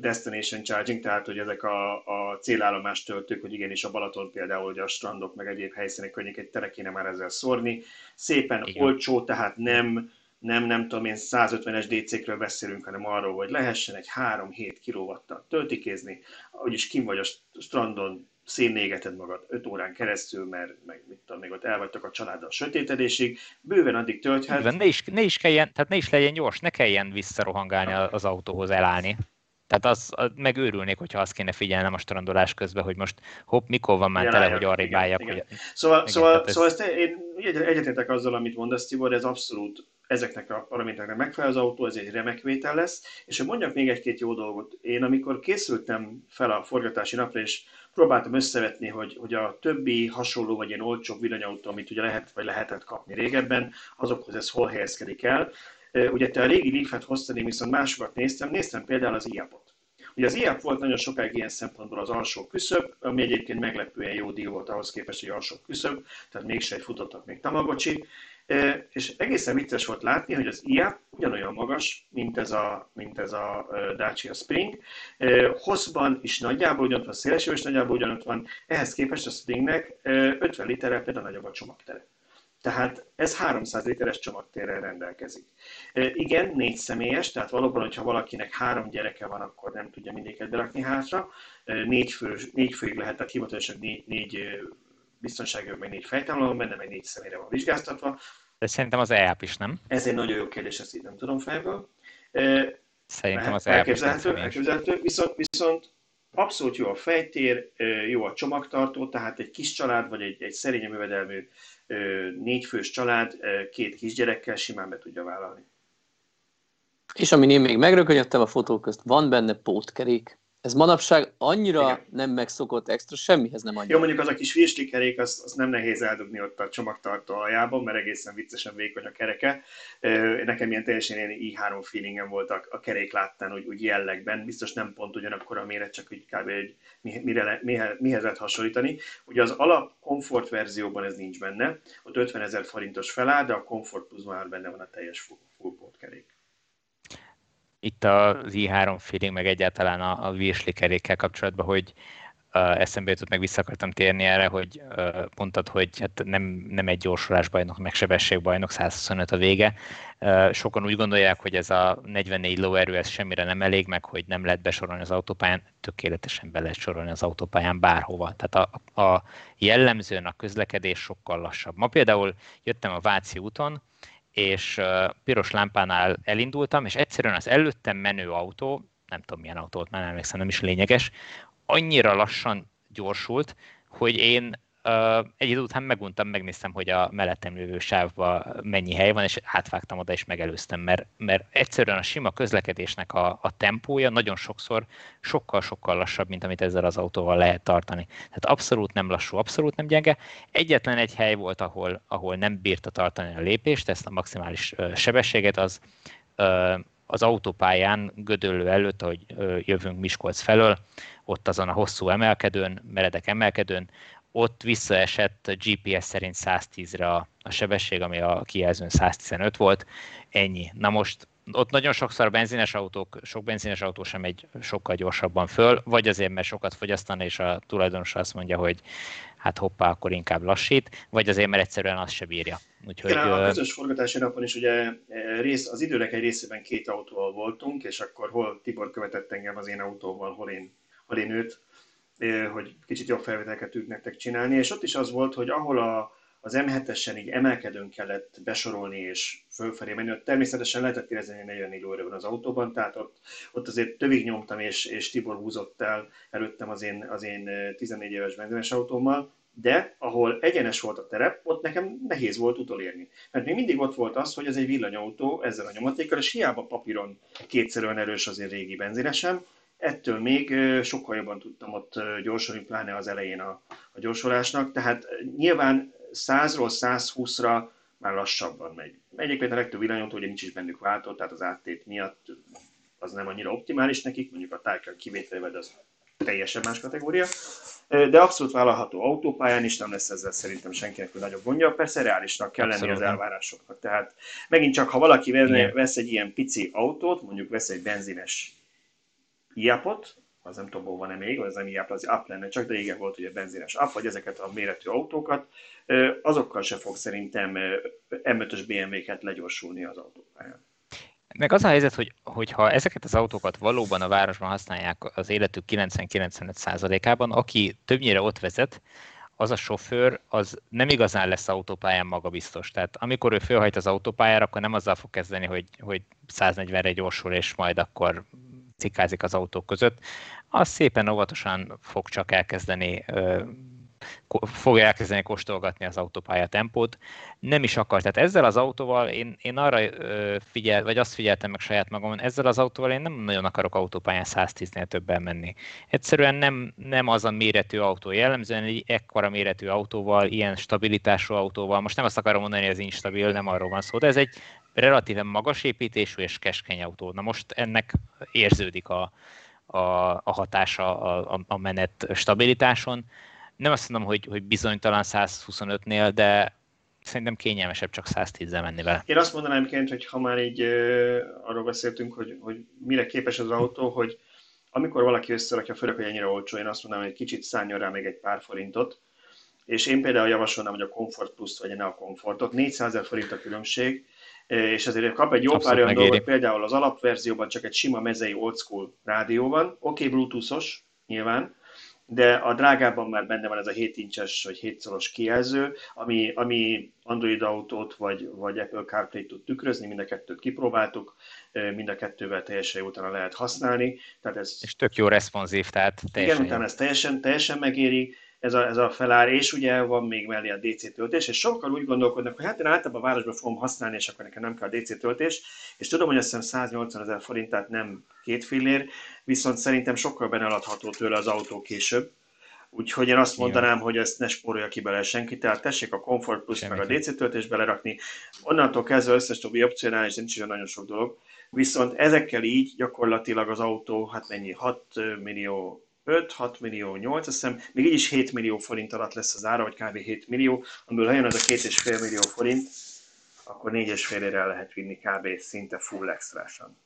destination charging, tehát hogy ezek a, a célállomás töltők, hogy igenis a Balaton például, hogy a strandok meg egyéb helyszínek környékét tele kéne már ezzel szórni. Szépen Igen. olcsó, tehát nem nem, nem tudom én, 150-es DC-kről beszélünk, hanem arról, hogy lehessen egy 3-7 kilovattal töltikézni, is kim vagy a strandon, szénnégeted magad 5 órán keresztül, mert meg, mit tudom, még ott elvagytak a családdal a sötétedésig, bőven addig tölthet. Igen, ne is, ne is kelljen, tehát ne is legyen gyors, ne kelljen visszarohangálni az autóhoz elállni. Tehát az, az megőrülnék, hogyha azt kéne figyelnem a strandolás közben, hogy most hopp, mikor van már tele, hogy arra álljak. Hogy... Szóval, igen, szóval, ez... szóval ezt én egyetértek azzal, amit mondasz, Tibor, ez abszolút ezeknek a paramétereknek megfelel az autó, ez egy remek vétel lesz. És hogy mondjak még egy-két jó dolgot. Én amikor készültem fel a forgatási napra, és próbáltam összevetni, hogy, hogy a többi hasonló vagy ilyen olcsóbb villanyautó, amit ugye lehet vagy lehetett kapni régebben, azokhoz ez hol helyezkedik el. Ugye te a régi Leaf-et hoztad, én viszont másokat néztem, néztem például az IAP-ot. Ugye az IAP volt nagyon sokáig ilyen szempontból az alsó küszöb, ami egyébként meglepően jó díj volt ahhoz képest, hogy alsó küszöb, tehát mégse egy futottak még Tamagocsi, és egészen vicces volt látni, hogy az IA ugyanolyan magas, mint ez a, mint ez a Dacia Spring. Hosszban is nagyjából ugyanott van, szélesében is nagyjából ugyanott van, ehhez képest a Springnek 50 literrel például nagyobb a csomagtere. Tehát ez 300 literes csomagtérrel rendelkezik. Igen, négy személyes, tehát valóban, hogyha valakinek három gyereke van, akkor nem tudja mindéket berakni hátra. Négy, fő, négy főig lehet, tehát hivatalosan négy, négy biztonsági meg négy fejtámla benne, meg négy személyre van vizsgáztatva. De szerintem az EAP is nem. Ez egy nagyon jó kérdés, ezt így nem tudom fejből. Szerintem az EAP nem elképzelhető, viszont, viszont abszolút jó a fejtér, jó a csomagtartó, tehát egy kis család, vagy egy, egy szerény jövedelmű négyfős család két kisgyerekkel simán be tudja vállalni. És amin én még megrökönyödtem a fotók közt, van benne pótkerék. Ez manapság annyira Igen. nem megszokott extra, semmihez nem annyira. Jó, mondjuk az a kis virslikerék, azt, azt nem nehéz eldugni ott a csomagtartó aljában, mert egészen viccesen vékony a kereke. Nekem ilyen teljesen ilyen i3 feelingem volt a, a kerék láttán, úgy, úgy jellegben. Biztos nem pont ugyanakkor a méret, csak úgy kb. egy, mire, mihez, mihez lehet hasonlítani. Ugye az alap komfort verzióban ez nincs benne, ott 50 ezer forintos feláll, de a komfort plus már benne van a teljes full, full kerék itt az i3 feeling, meg egyáltalán a, a Virsli kerékkel kapcsolatban, hogy uh, eszembe jutott, meg vissza akartam térni erre, hogy uh, mondtad, hogy hát nem, nem egy bajnok, meg sebességbajnok, 125 a vége. Uh, sokan úgy gondolják, hogy ez a 44 lóerő, ez semmire nem elég, meg hogy nem lehet besorolni az autópályán, tökéletesen be lehet sorolni az autópályán bárhova. Tehát a, a jellemzően a közlekedés sokkal lassabb. Ma például jöttem a Váci úton, és piros lámpánál elindultam, és egyszerűen az előttem menő autó, nem tudom milyen autót, már emlékszem, nem is lényeges, annyira lassan gyorsult, hogy én egy idő után meguntam, megnéztem, hogy a mellettem lévő sávban mennyi hely van, és átvágtam oda, és megelőztem, mert, mert egyszerűen a sima közlekedésnek a, a tempója nagyon sokszor sokkal-sokkal lassabb, mint amit ezzel az autóval lehet tartani. Tehát abszolút nem lassú, abszolút nem gyenge. Egyetlen egy hely volt, ahol, ahol nem bírta tartani a lépést, ezt a maximális sebességet, az az autópályán Gödöllő előtt, ahogy jövünk Miskolc felől, ott azon a hosszú emelkedőn, meredek emelkedőn, ott visszaesett GPS szerint 110-re a, sebesség, ami a kijelzőn 115 volt, ennyi. Na most ott nagyon sokszor a benzines autók, sok benzines autó sem megy sokkal gyorsabban föl, vagy azért, mert sokat fogyasztani, és a tulajdonos azt mondja, hogy hát hoppá, akkor inkább lassít, vagy azért, mert egyszerűen azt se bírja. Úgyhogy, Igen, a közös forgatási napon is ugye e, rész, az időnek egy részében két autóval voltunk, és akkor hol Tibor követett engem az én autóval, hol én, hol én őt, hogy kicsit jobb felvételeket tudjuk nektek csinálni, és ott is az volt, hogy ahol a, az M7-esen így emelkedőn kellett besorolni és fölfelé menni, ott természetesen lehetett érezni, hogy 44 óra van az autóban, tehát ott, ott azért tövig nyomtam, és, és Tibor húzott el előttem az én, az én 14 éves benzines autómmal, de ahol egyenes volt a terep, ott nekem nehéz volt utolérni. Mert még mindig ott volt az, hogy ez egy villanyautó ezzel a nyomatékkal, és hiába papíron kétszer olyan erős az én régi benzinesem, ettől még sokkal jobban tudtam ott gyorsulni, pláne az elején a, a gyorsulásnak, tehát nyilván 100-ról 120-ra már lassabban megy. Egyébként a legtöbb villanyautó ugye nincs is bennük váltó, tehát az áttét miatt az nem annyira optimális nekik, mondjuk a Taycan kivételével, de az teljesen más kategória. De abszolút vállalható autópályán is, nem lesz ezzel szerintem senkinek nagyobb gondja. Persze reálisnak kell lenni az elvárásoknak. Tehát megint csak, ha valaki vesz egy ilyen pici autót, mondjuk vesz egy benzines iapot, az nem tudom, van-e még, az nem ilyen az app lenne csak, de igen volt ugye benzines app, vagy ezeket a méretű autókat, azokkal se fog szerintem M5-ös BMW-ket legyorsulni az autópályán. Meg az a helyzet, hogy, hogyha ezeket az autókat valóban a városban használják az életük 90-95%-ában, aki többnyire ott vezet, az a sofőr az nem igazán lesz autópályán magabiztos. Tehát amikor ő fölhajt az autópályára, akkor nem azzal fog kezdeni, hogy, hogy 140-re gyorsul, és majd akkor cikázik az autók között. Az szépen óvatosan fog csak elkezdeni fogja elkezdeni kóstolgatni az autópálya tempót. Nem is akar. Tehát ezzel az autóval én, én arra figyel, vagy azt figyeltem meg saját magamon, ezzel az autóval én nem nagyon akarok autópályán 110-nél többen menni. Egyszerűen nem, nem az a méretű autó. Jellemzően egy ekkora méretű autóval, ilyen stabilitású autóval, most nem azt akarom mondani, hogy ez instabil, nem arról van szó, de ez egy relatíve magas építésű és keskeny autó. Na most ennek érződik a, a, a hatása a, a, menet stabilitáson nem azt mondom, hogy, hogy bizonytalan 125-nél, de szerintem kényelmesebb csak 110-zel menni vele. Én azt mondanám egyébként, hogy ha már így uh, arról beszéltünk, hogy, hogy mire képes az autó, hogy amikor valaki összerakja, főleg, hogy ennyire olcsó, én azt mondanám, hogy kicsit szálljon rá még egy pár forintot, és én például javasolnám, hogy a Comfort Plus-t vegye ne a Comfortot. 400 ezer forint a különbség, és ezért kap egy jó Abszolút pár olyan dolgot, például az alapverzióban csak egy sima mezei old school rádió van, oké, okay, bluetoothos, nyilván, de a drágában már benne van ez a 7 incses vagy 7 szoros kijelző, ami, ami Android autót vagy, vagy Apple CarPlay tud tükrözni, mind a kettőt kipróbáltuk, mind a kettővel teljesen jó utána lehet használni. Tehát ez, és tök jó responsív, tehát teljesen Igen, utána ez teljesen, teljesen megéri, ez a, ez a felár, és ugye van még mellé a DC töltés, és sokkal úgy gondolkodnak, hogy hát én általában a városban fogom használni, és akkor nekem nem kell a DC töltés, és tudom, hogy azt hiszem 180 ezer forint, tehát nem két fillér, viszont szerintem sokkal beneladható tőle az autó később, Úgyhogy én azt mondanám, hogy ezt ne spórolja ki bele senki, tehát tessék a Comfort Plus meg a DC töltést belerakni. Onnantól kezdve összes többi opcionális, nincs is nagyon sok dolog. Viszont ezekkel így gyakorlatilag az autó, hát mennyi, 6 millió 5-6 millió 8, azt hiszem, még így is 7 millió forint alatt lesz az ára, vagy kb. 7 millió, amiből ha jön az a 2,5 millió forint, akkor 4,5 ére lehet vinni kb. szinte full extrásan.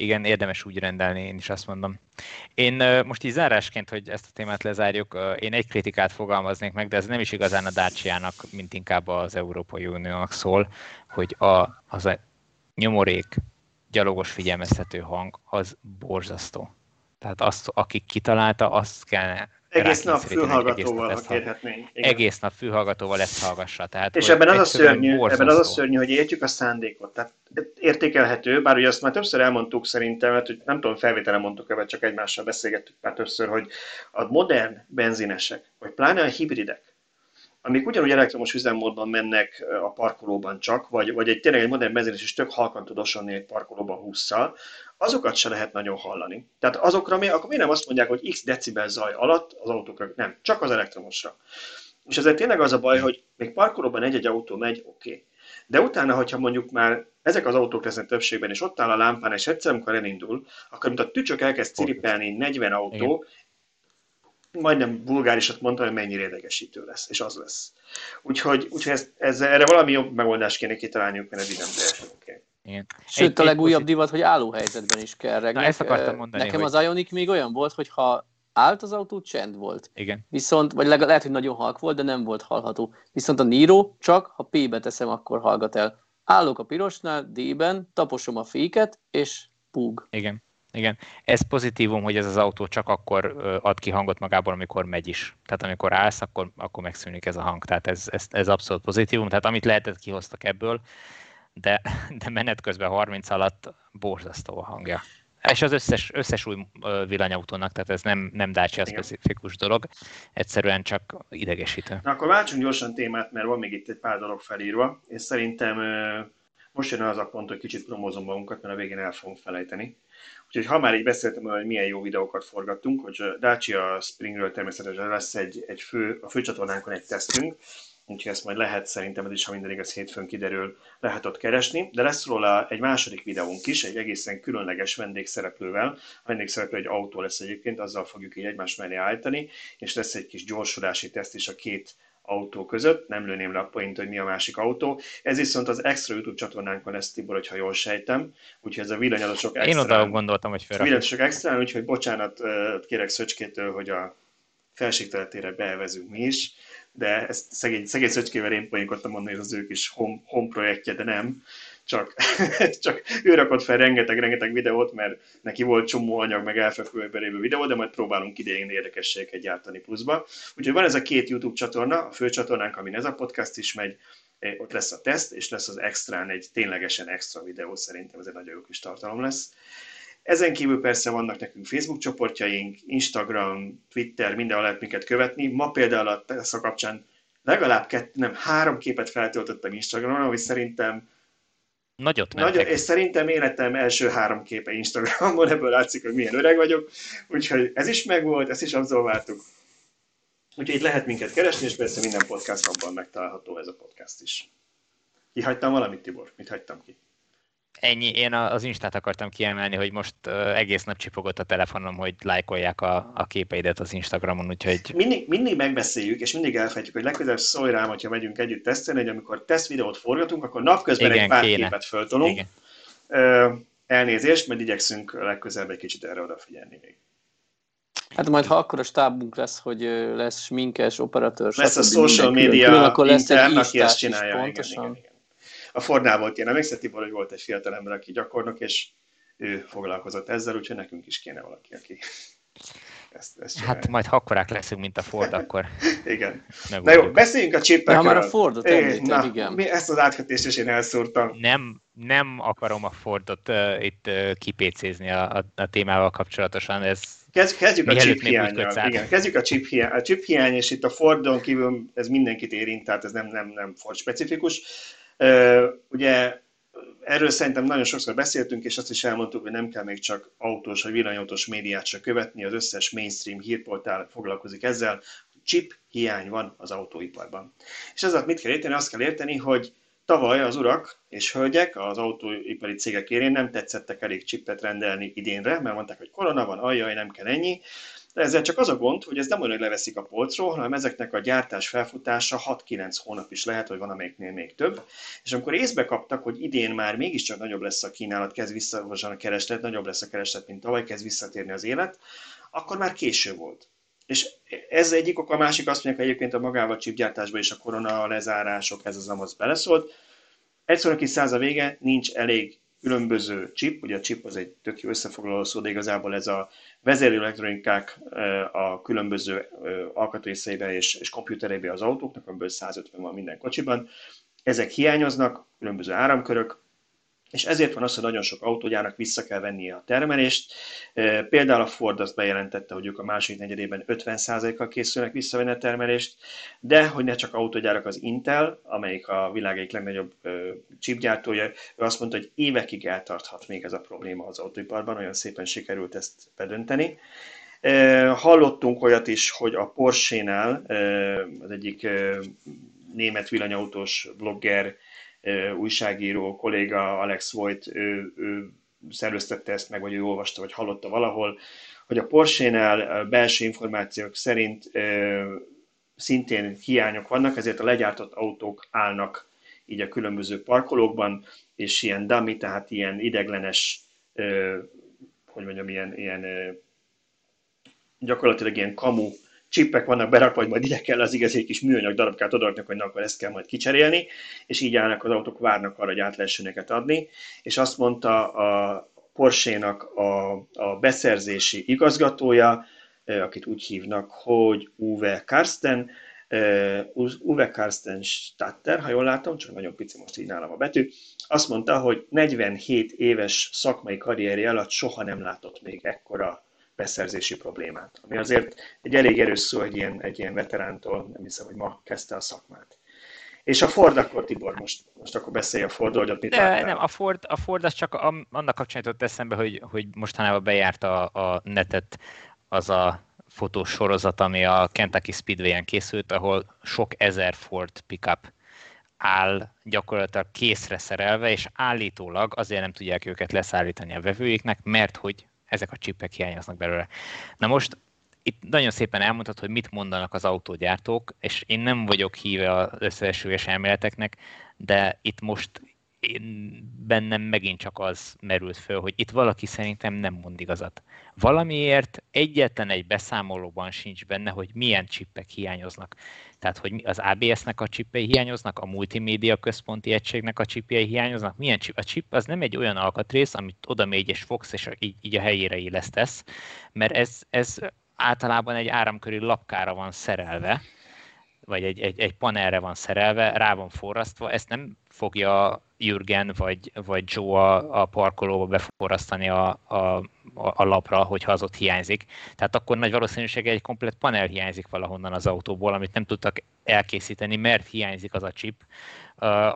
Igen, érdemes úgy rendelni, én is azt mondom. Én most így zárásként, hogy ezt a témát lezárjuk, én egy kritikát fogalmaznék meg, de ez nem is igazán a Dacia-nak, mint inkább az Európai Uniónak szól, hogy a, az a nyomorék gyalogos figyelmeztető hang az borzasztó. Tehát azt, akik kitalálta, azt kellene egész nap fülhallgatóval, ha kérhetnénk. Egész nap fülhallgatóval ezt hallgassa. Tehát, és ebben az, a szörnyű, ebben az a szörnyű, hogy értjük a szándékot. Tehát értékelhető, bár ugye azt már többször elmondtuk szerintem, mert hogy nem tudom, felvételen mondtuk ebben, csak egymással beszélgettük már többször, hogy a modern benzinesek, vagy pláne a hibridek, amik ugyanúgy elektromos üzemmódban mennek a parkolóban csak, vagy, vagy egy tényleg egy modern benzines is tök halkan tud osonni egy parkolóban 20 azokat se lehet nagyon hallani. Tehát azokra mi, akkor mi nem azt mondják, hogy x decibel zaj alatt az autókra, nem, csak az elektromosra. És ezért tényleg az a baj, hogy még parkolóban egy-egy autó megy, oké. Okay. De utána, hogyha mondjuk már ezek az autók lesznek többségben, és ott áll a lámpán, és egyszer, amikor elindul, akkor mint a tücsök elkezd ciripelni 40 autó, Igen. majdnem vulgárisat mondta, hogy mennyire idegesítő lesz, és az lesz. Úgyhogy, úgyhogy ez, ez, erre valami jobb megoldást kéne kitalálniuk, mert ez így nem teljesen oké. Okay. Igen. Sőt, egy, a legújabb egy divat, hogy állóhelyzetben is kell regnek. Na, ezt akartam mondani. Nekem hogy... az Ionic még olyan volt, hogy ha állt az autó, csend volt. Igen. Viszont, vagy legalább, lehet, hogy nagyon halk volt, de nem volt hallható. Viszont a Niro csak, ha P-be teszem, akkor hallgat el. Állok a pirosnál, D-ben, taposom a féket, és púg. Igen. Igen, ez pozitívum, hogy ez az autó csak akkor ad ki hangot magából, amikor megy is. Tehát amikor állsz, akkor, akkor megszűnik ez a hang. Tehát ez, ez, ez abszolút pozitívum. Tehát amit lehetett, kihoztak ebből de, de menet közben 30 alatt borzasztó a hangja. És az összes, összes új villanyautónak, tehát ez nem, nem Dacia specifikus dolog, egyszerűen csak idegesítő. Na akkor váltsunk gyorsan témát, mert van még itt egy pár dolog felírva, és szerintem most jön az a pont, hogy kicsit promózom magunkat, mert a végén el fogunk felejteni. Úgyhogy ha már így beszéltem, hogy milyen jó videókat forgattunk, hogy Dacia Springről természetesen lesz egy, egy fő, a főcsatornánkon egy tesztünk, úgyhogy ezt majd lehet szerintem, ez is, ha minden igaz hétfőn kiderül, lehet ott keresni, de lesz róla egy második videónk is, egy egészen különleges vendégszereplővel. A vendégszereplő egy autó lesz egyébként, azzal fogjuk így egymás mellé állítani, és lesz egy kis gyorsulási teszt is a két autó között, nem lőném le a point, hogy mi a másik autó. Ez viszont az extra YouTube csatornánkon lesz, Tibor, hogyha jól sejtem, úgyhogy ez a villanyadosok extra. Én oda gondoltam, hogy felrakjuk. Villanyadosok extra, úgyhogy bocsánat kérek Szöcskétől, hogy a felségteletére beelvezünk mi is, de ezt szegény, szegény Szöcskével én poénkodtam mondani, hogy az ők is home, home projektje, de nem csak, csak ő rakott fel rengeteg-rengeteg videót, mert neki volt csomó anyag, meg elfekvőbe lévő videó, de majd próbálunk idején érdekességeket gyártani pluszba. Úgyhogy van ez a két YouTube csatorna, a fő csatornánk, amin ez a podcast is megy, eh, ott lesz a teszt, és lesz az extrán egy ténylegesen extra videó, szerintem ez egy nagyon jó kis tartalom lesz. Ezen kívül persze vannak nekünk Facebook csoportjaink, Instagram, Twitter, mindenhol lehet minket követni. Ma például a Tesla kapcsán legalább kettő, nem, három képet feltöltöttem Instagramon, ami szerintem Nagyot mentek. Nagyon, és szerintem életem első három képe Instagramon, ebből látszik, hogy milyen öreg vagyok. Úgyhogy ez is megvolt, ezt is abszolváltuk. Úgyhogy itt lehet minket keresni, és persze minden podcastomban megtalálható ez a podcast is. Kihagytam valamit, Tibor? Mit hagytam ki? Ennyi, én az Instát akartam kiemelni, hogy most egész nap csipogott a telefonom, hogy lájkolják a, a képeidet az Instagramon, úgyhogy... Mindig, mindig megbeszéljük, és mindig elfejtjük, hogy legközelebb szólj rám, hogyha megyünk együtt tesztelni, hogy amikor teszt videót forgatunk, akkor napközben Igen, egy pár kéne. képet föltolunk. Igen. elnézést, mert igyekszünk legközelebb egy kicsit erre odafigyelni még. Hát majd ha akkor a stábunk lesz, hogy lesz sminkes, operatőr, lesz a social media, külön, akkor lesz egy aki ezt csinálja. Is, pontosan. Igen, igen, igen. A Fordnál volt ilyen, emlékszel Tibor, hogy volt egy fiatal ember, aki gyakornok, és ő foglalkozott ezzel, úgyhogy nekünk is kéne valaki, aki ezt, ezt Hát majd ha akkorák leszünk, mint a Ford, akkor Igen. Na jó, beszéljünk a chipekről. Ha már a Fordot említed, na, igen. Mi ezt az átkötést is én elszúrtam. Nem, nem akarom a Fordot uh, itt uh, kipécézni a, a, a témával kapcsolatosan. Ez Kezd, kezdjük a chip hiányjal. Igen, kezdjük a chip hiány. A chip hiány, és itt a Fordon kívül ez mindenkit érint, tehát ez nem, nem, nem Ford specifikus. Ugye erről szerintem nagyon sokszor beszéltünk, és azt is elmondtuk, hogy nem kell még csak autós vagy villanyautós médiát csak követni, az összes mainstream hírportál foglalkozik ezzel, chip hiány van az autóiparban. És ezzel mit kell érteni? Azt kell érteni, hogy tavaly az urak és hölgyek az autóipari cégek érén nem tetszettek elég chipet rendelni idénre, mert mondták, hogy korona van, ajjaj, nem kell ennyi, de ezzel csak az a gond, hogy ez nem olyan, hogy leveszik a polcról, hanem ezeknek a gyártás felfutása 6-9 hónap is lehet, hogy van amelyiknél még több. És amikor észbe kaptak, hogy idén már mégiscsak nagyobb lesz a kínálat, kezd vissza, a kereslet, nagyobb lesz a kereslet, mint tavaly, kezd visszatérni az élet, akkor már késő volt. És ez egyik ok, a másik azt mondják, hogy egyébként a magával csipgyártásban is a korona, a lezárások, ez az amaz beleszólt. Egyszerűen kis száz a vége, nincs elég különböző chip, ugye a chip az egy tök jó összefoglaló szó, de igazából ez a vezérelektronikák a különböző alkatrészeibe és, és komputereibe az autóknak, amiből 150 van minden kocsiban. Ezek hiányoznak, különböző áramkörök, és ezért van az, hogy nagyon sok autógyárnak vissza kell vennie a termelést. Például a Ford azt bejelentette, hogy ők a második negyedében 50%-kal készülnek visszavenni a termelést, de hogy ne csak autógyárak, az Intel, amelyik a világ egyik legnagyobb chipgyártója, ő azt mondta, hogy évekig eltarthat még ez a probléma az autóiparban, olyan szépen sikerült ezt bedönteni. Hallottunk olyat is, hogy a Porsche-nál az egyik német villanyautós blogger újságíró kolléga Alex Voigt, ő, ő szerveztette ezt meg, vagy ő olvasta, vagy hallotta valahol, hogy a Porsche-nál belső információk szerint szintén hiányok vannak, ezért a legyártott autók állnak így a különböző parkolókban, és ilyen dummy, tehát ilyen ideglenes, hogy mondjam, ilyen, ilyen gyakorlatilag ilyen kamu csippek vannak berakva, hogy majd ide kell az igazi kis műanyag darabkát odaadni, hogy na, akkor ezt kell majd kicserélni, és így állnak az autók, várnak arra, hogy át lehessen adni, és azt mondta a Porsche-nak a, a beszerzési igazgatója, akit úgy hívnak, hogy Uwe Karsten, Uwe Karsten Statter, ha jól látom, csak nagyon pici most így nálam a betű, azt mondta, hogy 47 éves szakmai karrierje alatt soha nem látott még ekkora beszerzési problémát. Ami azért egy elég erős szó egy ilyen, egy ilyen veterántól, nem hiszem, hogy ma kezdte a szakmát. És a Ford akkor, Tibor, most, most akkor beszélj a Ford hogy mit De, Nem, a Ford, a Ford az csak a, annak kapcsán jutott eszembe, hogy, hogy mostanában bejárt a, a netet az a fotós sorozat, ami a Kentucky Speedway-en készült, ahol sok ezer Ford pickup áll gyakorlatilag készre szerelve, és állítólag azért nem tudják őket leszállítani a vevőiknek, mert hogy ezek a csipek hiányoznak belőle. Na most itt nagyon szépen elmondhatod, hogy mit mondanak az autógyártók, és én nem vagyok híve az összeesőjes elméleteknek, de itt most én bennem megint csak az merült föl, hogy itt valaki szerintem nem mond igazat. Valamiért egyetlen egy beszámolóban sincs benne, hogy milyen csippek hiányoznak. Tehát, hogy az ABS-nek a csippei hiányoznak, a multimédia központi egységnek a csipjei hiányoznak. Milyen chip? A chip az nem egy olyan alkatrész, amit oda megy és fogsz, és így, így a helyére illesztesz, mert ez, ez általában egy áramkörű lapkára van szerelve, vagy egy, egy, egy panelre van szerelve, rá van forrasztva, ezt nem fogja Jürgen vagy, vagy Joe a, a parkolóba beforrasztani a, a, a lapra, hogyha az ott hiányzik. Tehát akkor nagy valószínűséggel egy komplet panel hiányzik valahonnan az autóból, amit nem tudtak elkészíteni, mert hiányzik az a chip.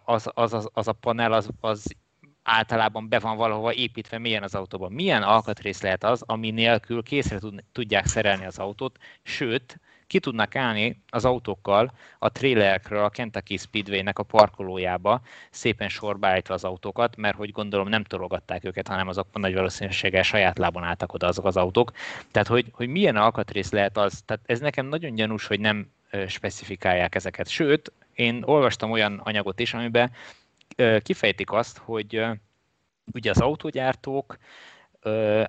Az, az, az, az a panel az, az általában be van valahova építve milyen az autóban. Milyen alkatrész lehet az, ami nélkül készre tudják szerelni az autót, sőt, ki tudnak állni az autókkal a trailerekről a Kentucky Speedway-nek a parkolójába, szépen sorba állítva az autókat, mert hogy gondolom nem tologatták őket, hanem azok nagy valószínűséggel saját lábon álltak oda azok az autók. Tehát, hogy, hogy milyen alkatrész lehet az, tehát ez nekem nagyon gyanús, hogy nem specifikálják ezeket. Sőt, én olvastam olyan anyagot is, amiben kifejtik azt, hogy ugye az autógyártók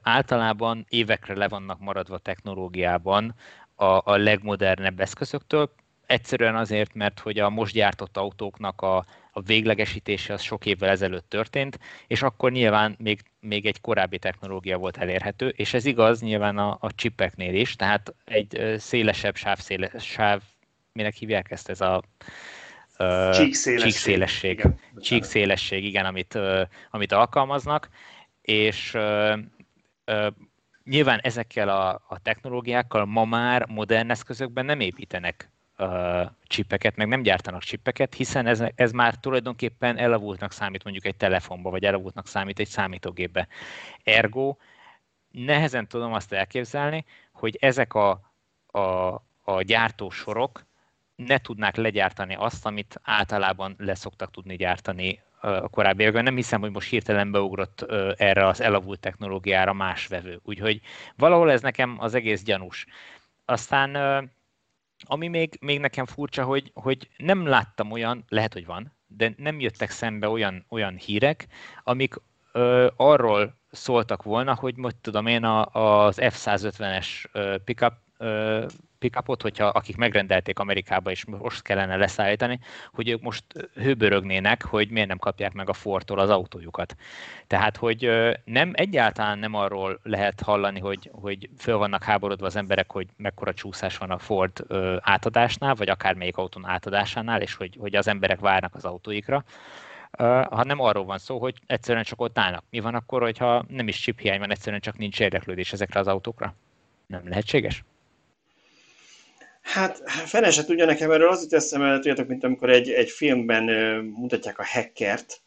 általában évekre le vannak maradva technológiában a, a legmodernebb eszközöktől, egyszerűen azért, mert hogy a most gyártott autóknak a, a véglegesítése az sok évvel ezelőtt történt, és akkor nyilván még, még egy korábbi technológia volt elérhető, és ez igaz nyilván a, a chipeknél is, tehát egy szélesebb sávszéle, sáv, minek hívják ezt, ez a csíkszélesség, csíkszélesség, igen, csíkszélesség, igen amit, amit alkalmaznak, és nyilván ezekkel a, a technológiákkal ma már modern eszközökben nem építenek uh, csipeket, meg nem gyártanak csipeket, hiszen ez, ez már tulajdonképpen elavultnak számít mondjuk egy telefonba, vagy elavultnak számít egy számítógépbe. Ergo nehezen tudom azt elképzelni, hogy ezek a, a, a gyártósorok ne tudnák legyártani azt, amit általában leszoktak tudni gyártani a korábbiakban. Nem hiszem, hogy most hirtelen beugrott erre az elavult technológiára más vevő. Úgyhogy valahol ez nekem az egész gyanús. Aztán ami még, még nekem furcsa, hogy, hogy nem láttam olyan, lehet, hogy van, de nem jöttek szembe olyan, olyan hírek, amik ö, arról szóltak volna, hogy most tudom én a, az F-150-es pickup ö, pickupot, hogyha akik megrendelték Amerikába és most kellene leszállítani, hogy ők most hőbörögnének, hogy miért nem kapják meg a Fordtól az autójukat. Tehát, hogy nem egyáltalán nem arról lehet hallani, hogy, hogy föl vannak háborodva az emberek, hogy mekkora csúszás van a Ford átadásnál, vagy akármelyik autón átadásánál, és hogy, hogy az emberek várnak az autóikra, hanem arról van szó, hogy egyszerűen csak ott állnak. Mi van akkor, hogyha nem is chip hiány van, egyszerűen csak nincs érdeklődés ezekre az autókra? Nem lehetséges? Hát, fene se tudja nekem erről az jut eszembe, tudjátok, mint amikor egy, egy filmben mutatják a hackert,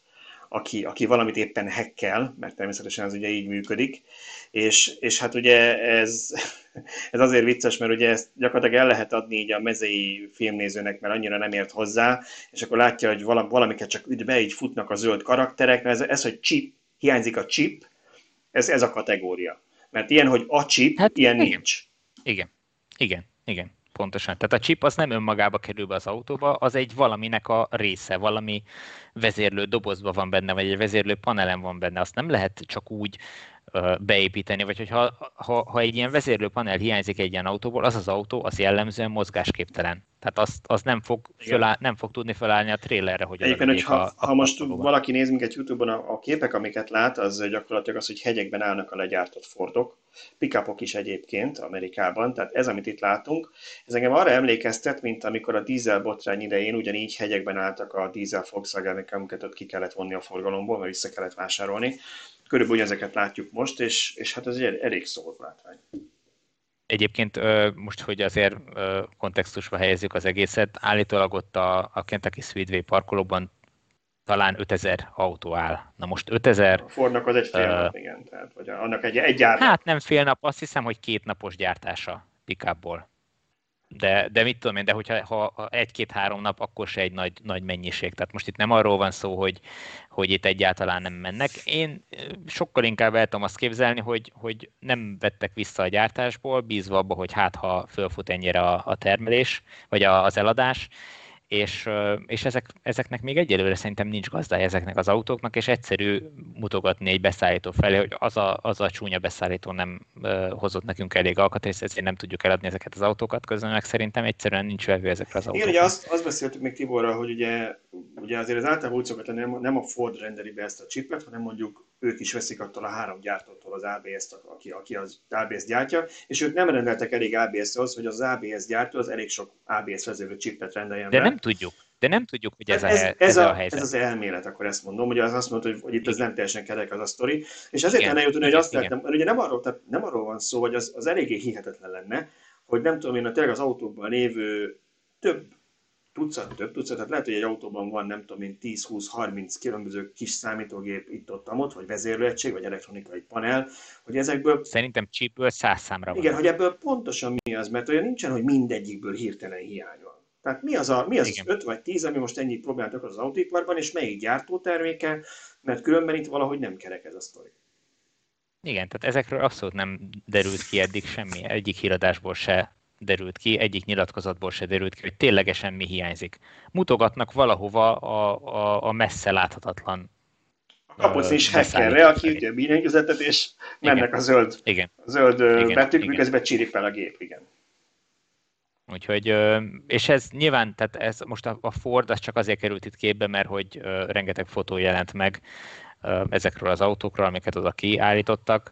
aki, aki valamit éppen hekkel, mert természetesen ez ugye így működik, és, és hát ugye ez, ez azért vicces, mert ugye ezt gyakorlatilag el lehet adni így a mezei filmnézőnek, mert annyira nem ért hozzá, és akkor látja, hogy valamiket csak üdve így futnak a zöld karakterek, mert ez, ez hogy chip, hiányzik a chip, ez, ez a kategória. Mert ilyen, hogy a chip, hát, ilyen igen. nincs. Igen, igen, igen. Pontosan. Tehát a chip az nem önmagába kerül be az autóba, az egy valaminek a része, valami vezérlő dobozba van benne, vagy egy vezérlő panelen van benne. Azt nem lehet csak úgy beépíteni, vagy hogyha ha, ha egy ilyen vezérlőpanel hiányzik egy ilyen autóból, az az autó az jellemzően mozgásképtelen. Tehát azt, az nem fog, föláll, nem fog tudni felállni a trailerre, hogy Egyébként, hogy ha, a, a ha most valaki néz minket YouTube-on, a, a képek, amiket lát, az gyakorlatilag az, hogy hegyekben állnak a legyártott Fordok, pickupok is egyébként Amerikában, tehát ez, amit itt látunk, ez engem arra emlékeztet, mint amikor a dízel botrány idején ugyanígy hegyekben álltak a dízel volkswagen amiket ott ki kellett vonni a forgalomból, mert vissza kellett vásárolni. Körülbelül ezeket látjuk most, és, és hát ez egy elég szóló látvány. Egyébként most, hogy azért kontextusba helyezzük az egészet, állítólag ott a, a Kentucky Speedway parkolóban talán 5000 autó áll. Na most 5000... A Fordnak az egy fél uh, nap, igen. Tehát, vagy annak egy, egy gyár. Hát nem fél nap, azt hiszem, hogy két napos gyártása pickupból. De, de mit tudom én, de hogyha ha egy-két-három nap, akkor se egy nagy, nagy mennyiség. Tehát most itt nem arról van szó, hogy, hogy itt egyáltalán nem mennek. Én sokkal inkább el tudom azt képzelni, hogy, hogy nem vettek vissza a gyártásból, bízva abba, hogy hát ha fölfut ennyire a, a termelés, vagy a, az eladás, és, és ezek, ezeknek még egyelőre szerintem nincs gazdája ezeknek az autóknak, és egyszerű mutogatni egy beszállító felé, hogy az a, az a csúnya beszállító nem uh, hozott nekünk elég alkatrészt, ezért nem tudjuk eladni ezeket az autókat, közben meg szerintem egyszerűen nincs vevő ezekre az autókra. Igen, ugye azt, azt beszéltük még Tiborral, hogy ugye, ugye azért az általában úgy nem, nem a Ford rendeli be ezt a chipet, hanem mondjuk ők is veszik attól a három gyártótól az ABS-t, aki, aki az ABS gyártja, és ők nem rendeltek elég ABS-hoz, hogy az ABS gyártó az elég sok ABS vezérlő chipet rendeljen De be. nem tudjuk. De nem tudjuk, hogy ez, ez, a, ez, ez, a, a helyzet. Ez az elmélet, akkor ezt mondom, hogy az azt mondta, hogy, hogy itt ez nem teljesen kerek az a sztori. És azért lenne jutni, hogy azt láttam, mert ugye nem arról, tehát nem arról van szó, hogy az, az eléggé hihetetlen lenne, hogy nem tudom én, a tényleg az autókban lévő több tucat, több tucat, tehát lehet, hogy egy autóban van, nem tudom én, 10-20-30 különböző kis számítógép itt ott, vagy vezérlőegység, vagy elektronikai panel, hogy ezekből... Szerintem chipből száz számra van. Igen, hogy ebből pontosan mi az, mert olyan nincsen, hogy mindegyikből hirtelen hiány van. Tehát mi az, a, mi az, az 5 vagy 10, ami most ennyit próbáltak az autóiparban, és melyik gyártóterméke, mert különben itt valahogy nem kerek ez a sztori. Igen, tehát ezekről abszolút nem derült ki eddig semmi, egyik híradásból se derült ki, egyik nyilatkozatból se derült ki, hogy ténylegesen mi hiányzik. Mutogatnak valahova a, a, a messze láthatatlan kapucnis hackerre, aki ugye billentyűzetet, és mennek igen. a zöld, igen. A zöld igen. betűk, igen. miközben csiripel a gép, igen. Úgyhogy, és ez nyilván, tehát ez most a Ford az csak azért került itt képbe, mert hogy rengeteg fotó jelent meg ezekről az autókról, amiket oda kiállítottak,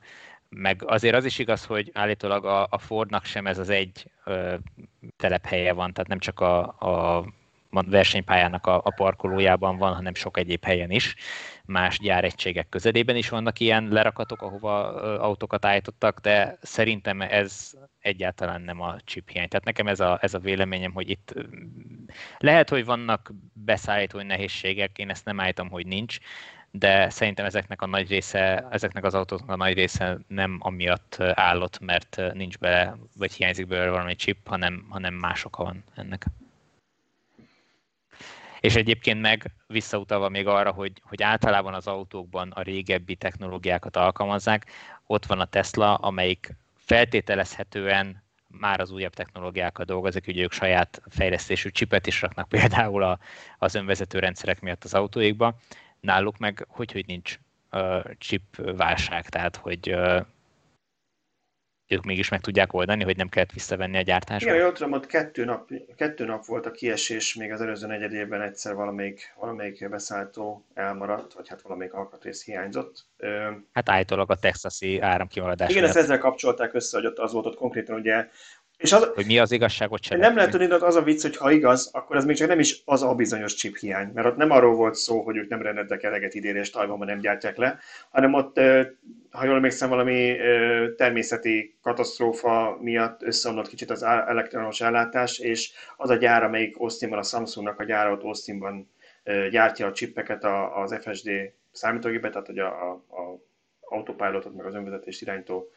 meg azért az is igaz, hogy állítólag a, a Fordnak sem ez az egy ö, telephelye van, tehát nem csak a, a versenypályának a, a parkolójában van, hanem sok egyéb helyen is. Más gyáregységek közelében is vannak ilyen lerakatok, ahova autókat állítottak, de szerintem ez egyáltalán nem a chip hiány. Tehát nekem ez a, ez a véleményem, hogy itt lehet, hogy vannak beszállítói nehézségek, én ezt nem állítom, hogy nincs, de szerintem ezeknek a nagy része, ezeknek az autóknak a nagy része nem amiatt állott, mert nincs bele, vagy hiányzik belőle valami chip, hanem, hanem más oka van ennek. És egyébként meg visszautalva még arra, hogy, hogy általában az autókban a régebbi technológiákat alkalmazzák, ott van a Tesla, amelyik feltételezhetően már az újabb technológiákkal dolgozik, ugye ők saját fejlesztésű csipet is raknak például a, az önvezető rendszerek miatt az autóikba, náluk meg hogy, hogy nincs uh, chip válság, tehát hogy uh, ők mégis meg tudják oldani, hogy nem kellett visszavenni a gyártásba. Igen, jól tudom, ott kettő nap, kettő nap volt a kiesés, még az előző negyedében egyszer valamelyik, valamelyik beszállító elmaradt, vagy hát valamelyik alkatrész hiányzott. Hát állítólag a texasi áramkimaradás. Igen, ezt ezzel kapcsolták össze, hogy ott az volt ott konkrétan ugye és az, hogy mi az igazságot sem. Nem lehet tudni, az a vicc, hogy ha igaz, akkor ez még csak nem is az a bizonyos chip hiány, mert ott nem arról volt szó, hogy ők nem rendeltek eleget idén, és Tajvanban nem gyártják le, hanem ott, ha jól emlékszem, valami természeti katasztrófa miatt összeomlott kicsit az elektronos ellátás, és az a gyár, amelyik Austinban, a Samsungnak a gyára ott Austinban gyártja a chipeket, az FSD számítógépet, tehát hogy a, a, a autopilotot, meg az önvezetést irányító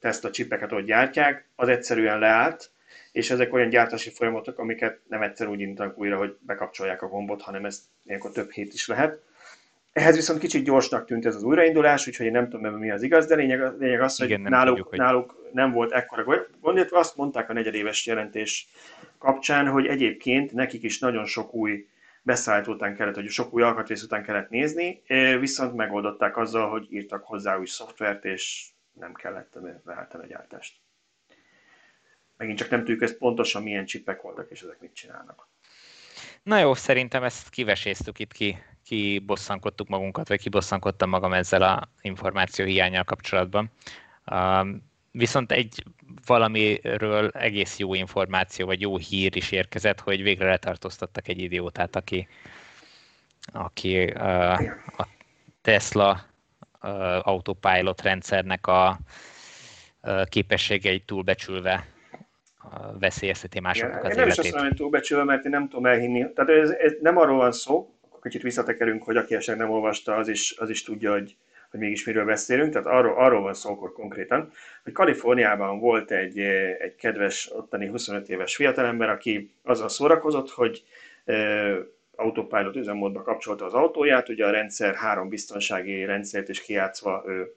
Tesla csipeket ott gyártják, az egyszerűen leállt, és ezek olyan gyártási folyamatok, amiket nem egyszer úgy indítanak újra, hogy bekapcsolják a gombot, hanem ez ilyenkor több hét is lehet. Ehhez viszont kicsit gyorsnak tűnt ez az újraindulás, úgyhogy én nem tudom, mi az igaz, de lényeg, lényeg az, hogy, Igen, nem náluk, tudjuk, hogy náluk nem volt ekkora gond, illetve azt mondták a negyedéves jelentés kapcsán, hogy egyébként nekik is nagyon sok új beszállító után kellett, hogy sok új alkatrész után kellett nézni, viszont megoldották azzal, hogy írtak hozzá új szoftvert, és nem kellett váltani a gyártást. Megint csak nem tudjuk ezt pontosan milyen csipek voltak, és ezek mit csinálnak. Na jó, szerintem ezt kiveséztük itt, ki, ki bosszankodtuk magunkat, vagy kibosszankodtam magam ezzel a információ hiányal kapcsolatban. Viszont egy valamiről egész jó információ, vagy jó hír is érkezett, hogy végre letartóztattak egy idiótát, aki, aki a Tesla autopilot rendszernek a képességeit túlbecsülve veszélyezteti másoknak az én nem is azt mondom, hogy túlbecsülve, mert én nem tudom elhinni. Tehát ez, ez nem arról van szó, akkor kicsit visszatekerünk, hogy aki esetleg nem olvasta, az is, az is tudja, hogy, hogy mégis miről beszélünk, tehát arról, arról van szó akkor konkrétan, hogy Kaliforniában volt egy, egy kedves ottani 25 éves fiatalember, aki azzal szórakozott, hogy autopilot üzemmódba kapcsolta az autóját, ugye a rendszer három biztonsági rendszert is kiátszva ő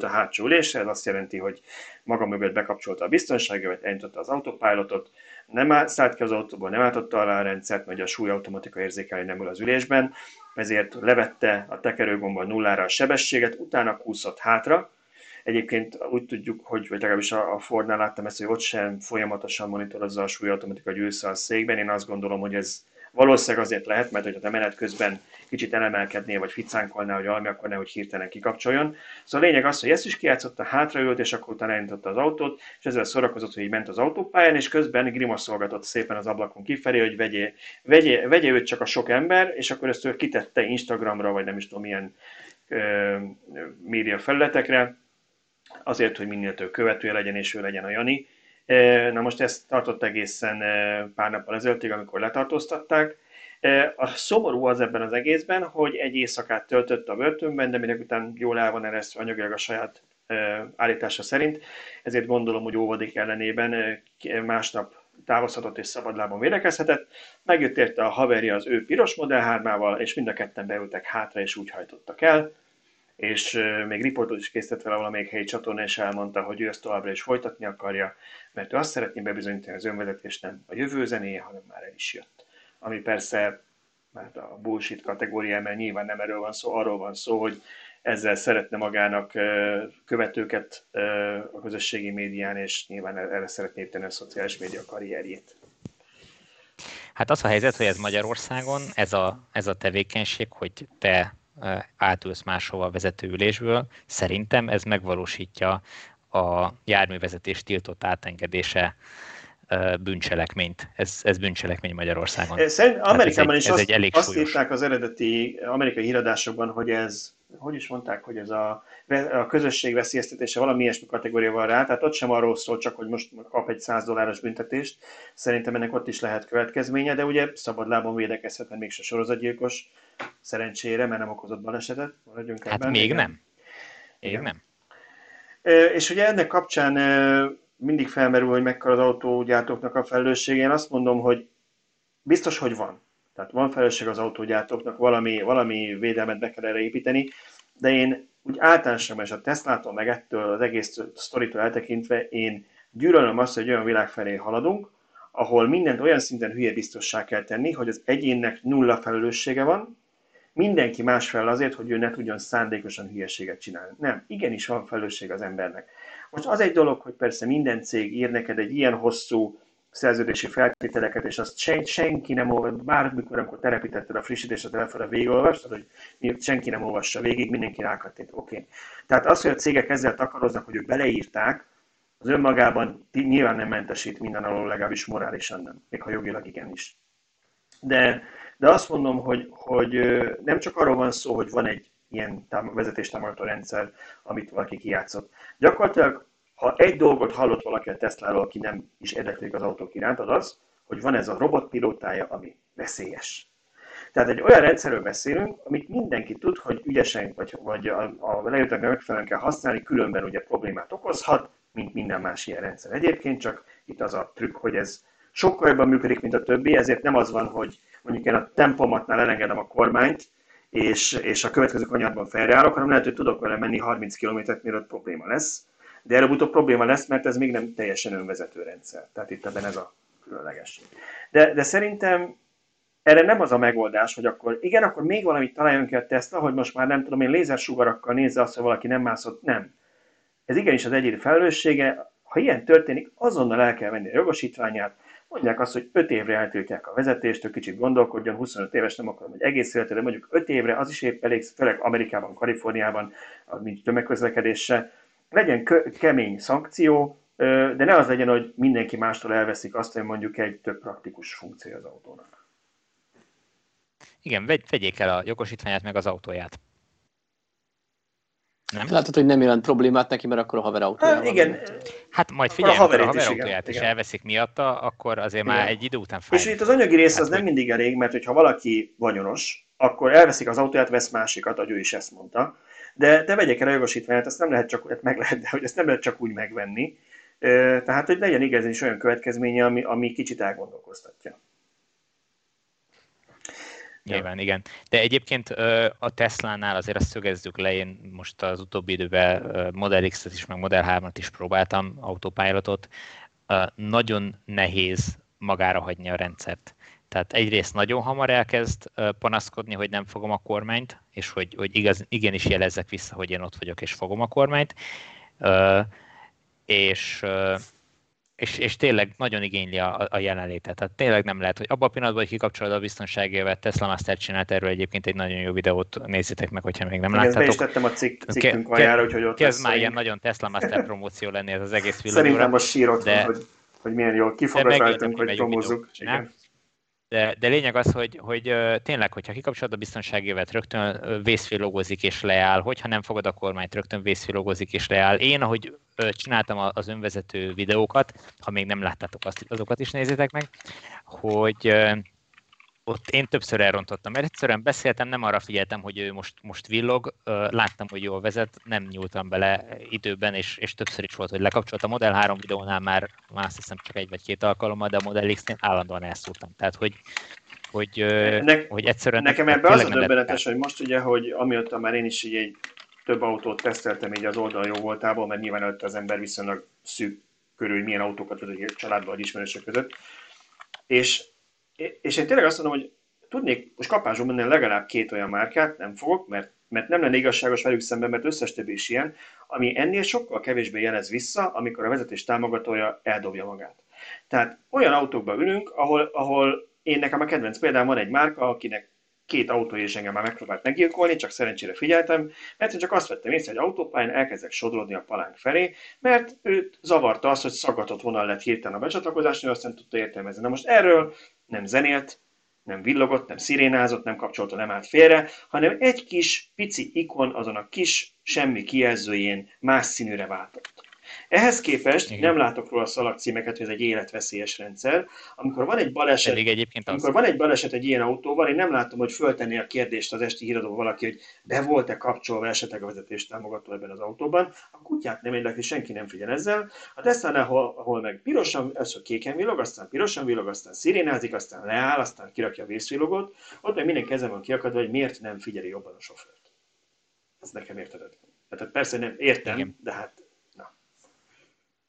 a hátsó ülésre, ez azt jelenti, hogy maga mögött bekapcsolta a biztonsági, vagy elnyitotta az autopilotot, nem szállt ki az autóból, nem álltotta alá a rendszert, mert a súlyautomatika érzékelni nem ül az ülésben, ezért levette a tekerőgomba nullára a sebességet, utána kúszott hátra, Egyébként úgy tudjuk, hogy vagy legalábbis a Fordnál láttam ezt, hogy ott sem folyamatosan monitorozza a súlyautomatika győzsze a székben. Én azt gondolom, hogy ez Valószínűleg azért lehet, mert hogyha te menet közben kicsit elemelkednél, vagy ficánkolnál, hogy valami, akkor nehogy hirtelen kikapcsoljon. Szóval a lényeg az, hogy ezt is kijátszotta, hátraült, és akkor utána elindította az autót, és ezzel szórakozott, hogy így ment az autópályán, és közben grimaszolgatott szépen az ablakon kifelé, hogy vegye, vegye, vegye őt csak a sok ember, és akkor ezt ő kitette Instagramra, vagy nem is tudom, milyen ö, média felületekre, azért, hogy minél több követője legyen, és ő legyen a Jani Na most ezt tartott egészen pár nappal ezelőttig, amikor letartóztatták. A szomorú az ebben az egészben, hogy egy éjszakát töltött a börtönben, de minek után jól el van eresztve anyagilag a saját állítása szerint, ezért gondolom, hogy óvodik ellenében másnap távozhatott és szabadlábon védekezhetett. Megjött érte a haverja az ő piros Model 3 és mind a ketten beültek hátra, és úgy hajtottak el és még riportot is készített vele valamelyik helyi csatorna, és elmondta, hogy ő ezt továbbra is folytatni akarja, mert ő azt szeretné bebizonyítani az önvezetés nem a jövő zenéje, hanem már el is jött. Ami persze mert a bullshit kategória, mert nyilván nem erről van szó, arról van szó, hogy ezzel szeretne magának követőket a közösségi médián, és nyilván erre szeretné tenni a szociális média karrierjét. Hát az a helyzet, hogy ez Magyarországon, ez a, ez a tevékenység, hogy te átülsz máshova a vezetőülésből, szerintem ez megvalósítja a járművezetés tiltott átengedése bűncselekményt. Ez, ez bűncselekmény Magyarországon. Szerint Amerikában is ez egy, ez azt, egy elég azt írták az eredeti amerikai híradásokban, hogy ez, hogy is mondták, hogy ez a, a közösség veszélyeztetése valami ilyesmi kategória van rá, tehát ott sem arról szól csak, hogy most kap egy 100 dolláros büntetést, szerintem ennek ott is lehet következménye, de ugye szabadlábon védekezhet, mert mégse sorozatgyilkos, szerencsére, mert nem okozott balesetet. Maradjunk hát ebben. még igen. nem. Még igen. nem. És ugye ennek kapcsán mindig felmerül, hogy mekkora az autógyártóknak a felelőssége. Én azt mondom, hogy biztos, hogy van. Tehát van felelősség az autógyártóknak, valami, valami védelmet be kell erre építeni, de én úgy általánosan, és a Teslától meg ettől az egész sztoritól eltekintve, én gyűlölöm azt, hogy olyan világ felé haladunk, ahol mindent olyan szinten hülye biztossá kell tenni, hogy az egyénnek nulla felelőssége van, mindenki más fel azért, hogy ő ne tudjon szándékosan hülyeséget csinálni. Nem, igenis van felelősség az embernek. Most az egy dolog, hogy persze minden cég ír neked egy ilyen hosszú szerződési feltételeket, és azt sen, senki nem olvas, bármikor, amikor telepítetted a frissítést a telefonra végigolvastad, hogy senki nem olvassa végig, mindenki rákattint. Oké. Okay. Tehát az, hogy a cégek ezzel takaroznak, hogy ők beleírták, az önmagában nyilván nem mentesít minden alól, legalábbis morálisan nem, még ha jogilag igenis. De, de azt mondom, hogy, hogy nem csak arról van szó, hogy van egy ilyen vezetéstámogató rendszer, amit valaki kijátszott. Gyakorlatilag, ha egy dolgot hallott valaki a Tesla-ról, aki nem is érdeklődik az autók iránt, az az, hogy van ez a robotpilótája, ami veszélyes. Tehát egy olyan rendszerről beszélünk, amit mindenki tud, hogy ügyesen vagy, vagy a, a lejötteknek megfelelően kell használni, különben ugye problémát okozhat, mint minden más ilyen rendszer. Egyébként csak itt az a trükk, hogy ez sokkal jobban működik, mint a többi, ezért nem az van, hogy mondjuk én a tempomatnál elengedem a kormányt, és, és a következő kanyarban felreállok, hanem lehet, hogy tudok vele menni 30 km-t, mielőtt probléma lesz. De előbb-utóbb probléma lesz, mert ez még nem teljesen önvezető rendszer. Tehát itt ebben ez a különleges. De, de szerintem erre nem az a megoldás, hogy akkor igen, akkor még valamit találjon ki a Tesla, hogy most már nem tudom én lézersugarakkal nézze azt, hogy valaki nem mászott. Nem. Ez igenis az egyéni felelőssége. Ha ilyen történik, azonnal el kell venni a jogosítványát, mondják azt, hogy 5 évre eltiltják a vezetést, hogy kicsit gondolkodjon, 25 éves nem akarom, hogy egész életre, de mondjuk 5 évre, az is épp elég, főleg Amerikában, Kaliforniában, mint tömegközlekedése, legyen kö- kemény szankció, de ne az legyen, hogy mindenki mástól elveszik azt, hogy mondjuk egy több praktikus funkció az autónak. Igen, vegy, vegyék el a jogosítványát, meg az autóját. Nem? Látod, hogy nem jelent problémát neki, mert akkor a haver autója hát, igen. Hát majd figyelj, a, a haver autóját is elveszik miatta, akkor azért igen. már egy idő után fáj. És itt az anyagi rész hát, az hogy... nem mindig elég, mert hogyha valaki vagyonos, akkor elveszik az autóját, vesz másikat, ahogy ő is ezt mondta. De, de vegyek el a jogosítványt, ezt nem lehet csak, hát meg lehet, de hogy ezt nem lehet csak úgy megvenni. Tehát, hogy legyen igaz is olyan következménye, ami, ami kicsit elgondolkoztatja. Nyilván, igen. De egyébként a Tesla-nál azért azt szögezzük le, én most az utóbbi időben Model X-et is, meg Model 3-at is próbáltam, autopilotot. Nagyon nehéz magára hagyni a rendszert. Tehát egyrészt nagyon hamar elkezd panaszkodni, hogy nem fogom a kormányt, és hogy, hogy igaz, igenis jelezzek vissza, hogy én ott vagyok és fogom a kormányt. És és, és tényleg nagyon igényli a, a jelenlétet. Tehát tényleg nem lehet, hogy abban a pillanatban, hogy kikapcsolod a biztonságévet, Tesla Master csinált erről egyébként egy nagyon jó videót, nézzétek meg, hogyha még nem Igen, láttátok. Ezt tettem a cikk, cikkünk ke, aljára, úgyhogy ott Kezd már ilyen nagyon Tesla Master promóció lenni ez az egész videó. Szerintem most sírott de, hogy, hogy milyen jól kifogad rajtunk, hogy promózzuk. De, de lényeg az, hogy, hogy tényleg, hogyha kikapcsolod a biztonságévet, rögtön vészfélogozik és leáll, hogyha nem fogod a kormányt, rögtön vészfélogozik és leáll. Én, ahogy csináltam az önvezető videókat, ha még nem láttátok azt, azokat is nézzétek meg, hogy ott én többször elrontottam, mert egyszerűen beszéltem, nem arra figyeltem, hogy ő most, most villog, láttam, hogy jól vezet, nem nyúltam bele időben, és, és többször is volt, hogy lekapcsoltam. A Model 3 videónál már, már azt hiszem csak egy vagy két alkalommal, de a Model X-nél állandóan elszúrtam. Tehát, hogy, hogy, ne, hogy egyszerűen... Nekem ebben az a döbbenetes, hogy most ugye, hogy amióta már én is így egy több autót teszteltem így az oldal jó voltából, mert nyilván előtt az ember viszonylag szűk körül, hogy milyen autókat vezet családban vagy ismerősök között. És és én tényleg azt mondom, hogy tudnék most kapásban menni legalább két olyan márkát, nem fogok, mert, mert nem lenne igazságos velük szemben, mert összes többi is ilyen, ami ennél sokkal kevésbé jelez vissza, amikor a vezetés támogatója eldobja magát. Tehát olyan autókban ülünk, ahol, ahol én nekem a kedvenc példám van egy márka, akinek két autó és engem már megpróbált meggyilkolni, csak szerencsére figyeltem, mert én csak azt vettem észre, hogy autópályán elkezdek sodrodni a palánk felé, mert őt zavarta az, hogy szaggatott vonal lett hirtelen a becsatlakozás, és aztán tudta értelmezni. Na most erről nem zenélt, nem villogott, nem szirénázott, nem kapcsolta, nem állt félre, hanem egy kis pici ikon azon a kis semmi kijelzőjén más színűre váltott. Ehhez képest Igen. nem látok róla szalagcímeket, hogy ez egy életveszélyes rendszer. Amikor van egy baleset, egyébként amikor az... van egy baleset egy ilyen autóval, én nem látom, hogy föltenni a kérdést az esti híradó valaki, hogy be volt-e kapcsolva esetleg a vezetés támogató ebben az autóban. A kutyát nem érdekli, senki nem figyel ezzel. A tesla ahol, ahol meg pirosan, ez a kéken villog, aztán pirosan villog, aztán szirénázik, aztán leáll, aztán kirakja a vészvilogot, ott meg minden kezem van kiakadva, hogy miért nem figyeli jobban a sofőrt. Ez nekem értetetlen. Tehát persze nem értem, Igen. de hát